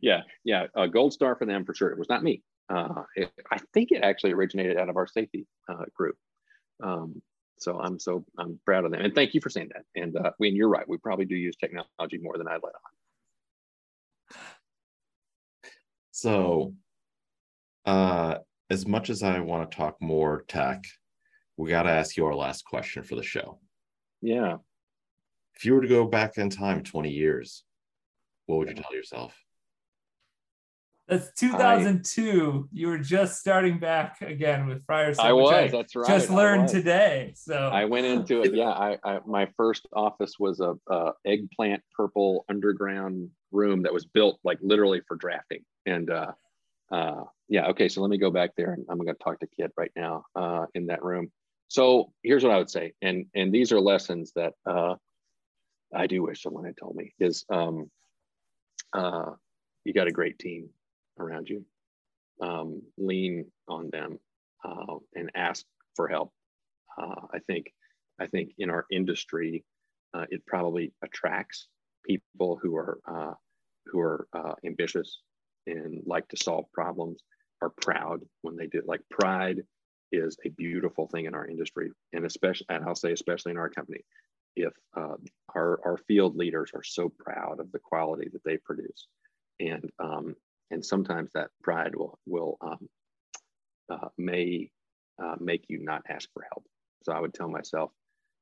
yeah, yeah, a gold star for them for sure. It was not me. Uh, it, I think it actually originated out of our safety uh, group. Um, so I'm so I'm proud of them, and thank you for saying that. And uh, we, and you're right. We probably do use technology more than I let on. So, uh, as much as I want to talk more tech, we got to ask you our last question for the show. Yeah. If you were to go back in time 20 years, what would you tell yourself? That's 2002. I, you were just starting back again with Frierson. I was. I that's right. Just learned today. So I went into it. Yeah. I, I my first office was a, a, eggplant purple underground room that was built like literally for drafting. And uh, uh, yeah. Okay. So let me go back there, and I'm going to talk to Kit right now uh, in that room. So here's what I would say, and and these are lessons that uh, I do wish someone had told me is um, uh, you got a great team around you. Um, lean on them uh, and ask for help. Uh, I think I think in our industry, uh, it probably attracts people who are uh, who are uh, ambitious and like to solve problems, are proud when they do. Like pride is a beautiful thing in our industry, and especially, and I'll say especially in our company, if uh, our our field leaders are so proud of the quality that they produce, and um, and sometimes that pride will will um, uh, may uh, make you not ask for help. So I would tell myself,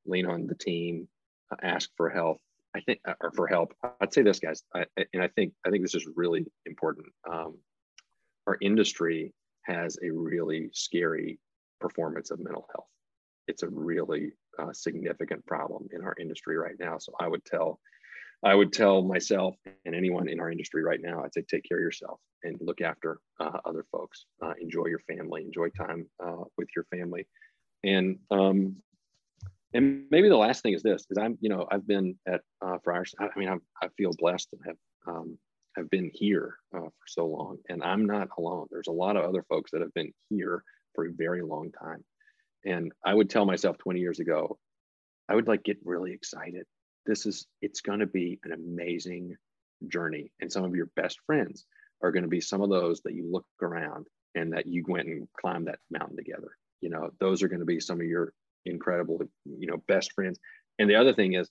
lean on the team, uh, ask for help. I think, uh, or for help. I'd say this, guys, I, and I think I think this is really important. Um, our industry has a really scary performance of mental health. It's a really uh, significant problem in our industry right now. So I would tell I would tell myself and anyone in our industry right now, I'd say take care of yourself and look after uh, other folks. Uh, enjoy your family, enjoy time uh, with your family, and um, and maybe the last thing is this: is I'm you know I've been at uh, Friars. I, mean I'm, I feel blessed to have um, have been here uh, for so long, and I'm not alone. There's a lot of other folks that have been here for a very long time, and I would tell myself 20 years ago, I would like get really excited. This is it's going to be an amazing journey and some of your best friends are going to be some of those that you look around and that you went and climbed that mountain together. You know those are going to be some of your incredible you know best friends. And the other thing is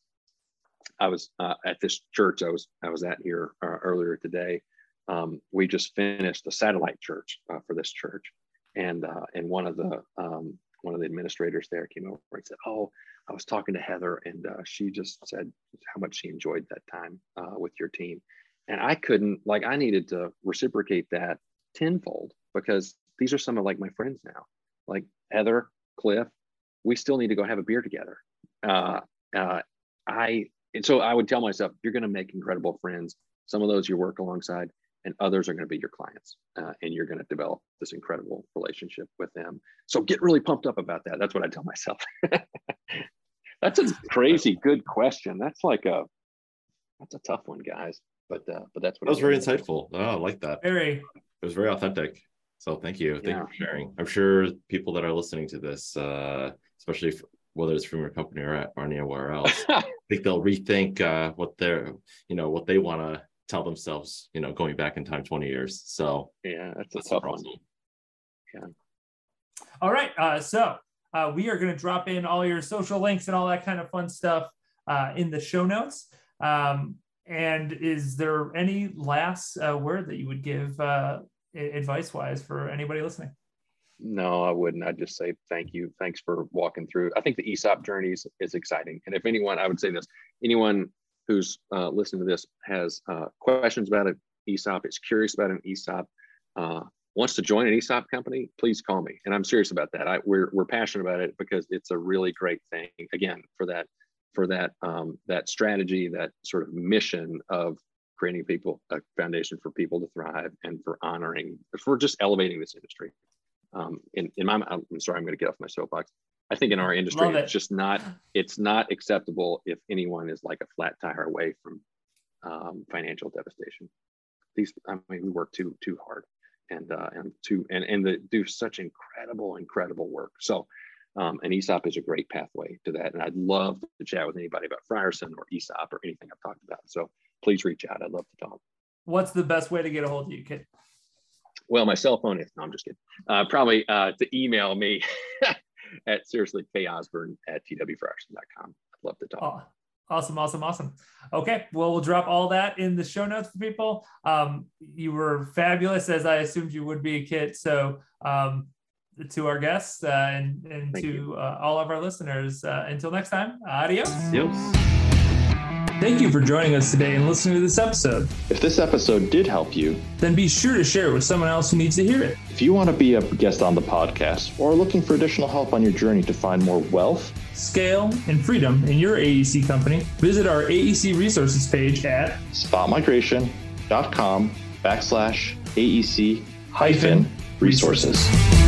i was uh, at this church i was i was at here uh, earlier today um, we just finished the satellite church uh, for this church and uh, and one of the um, one of the administrators there came over and said oh I was talking to Heather, and uh, she just said how much she enjoyed that time uh, with your team. And I couldn't, like, I needed to reciprocate that tenfold because these are some of like my friends now, like Heather, Cliff. We still need to go have a beer together. I and so I would tell myself, you're going to make incredible friends. Some of those you work alongside, and others are going to be your clients, uh, and you're going to develop this incredible relationship with them. So get really pumped up about that. That's what I tell myself. That's a crazy good question. That's like a that's a tough one, guys. But uh, but that's what that was very insightful. Oh, I like that. Very. It was very authentic. So thank you. Thank yeah. you for sharing. I'm sure people that are listening to this, uh, especially if, whether it's from your company or, or anywhere else, I think they'll rethink uh, what they're, you know, what they want to tell themselves, you know, going back in time 20 years. So yeah, that's a that's tough one. Yeah. All right. Uh, so uh, we are going to drop in all your social links and all that kind of fun stuff uh, in the show notes. Um, and is there any last uh, word that you would give uh, advice wise for anybody listening? No, I wouldn't. I'd just say thank you. Thanks for walking through. I think the ESOP journey is, exciting. And if anyone, I would say this anyone who's uh, listening to this has uh, questions about an ESOP, is curious about an ESOP, wants to join an ESOP company, please call me. And I'm serious about that. I, we're, we're passionate about it because it's a really great thing. Again, for that, for that, um, that strategy, that sort of mission of creating people, a foundation for people to thrive and for honoring, for just elevating this industry. Um, in, in my, I'm sorry, I'm going to get off my soapbox. I think in our industry, it. it's just not, it's not acceptable if anyone is like a flat tire away from um, financial devastation. These, I mean, we work too, too hard and uh, and to and and the, do such incredible incredible work. So um, and ESOP is a great pathway to that. And I'd love to chat with anybody about Frierson or ESOP or anything I've talked about. So please reach out. I'd love to talk. What's the best way to get a hold of you, Kit? Well, my cell phone is, no, I'm just kidding. Uh, probably uh, to email me at seriously ozburn at twfrierson.com. I'd love to talk. Oh, Awesome, awesome, awesome. Okay, well, we'll drop all that in the show notes for people. Um, you were fabulous, as I assumed you would be, Kit. So, um, to our guests uh, and, and to uh, all of our listeners, uh, until next time, adios. Adios. Thank you for joining us today and listening to this episode. If this episode did help you, then be sure to share it with someone else who needs to hear it. If you want to be a guest on the podcast or looking for additional help on your journey to find more wealth, scale, and freedom in your AEC company, visit our AEC resources page at spotmigration.com backslash AEC hyphen resources.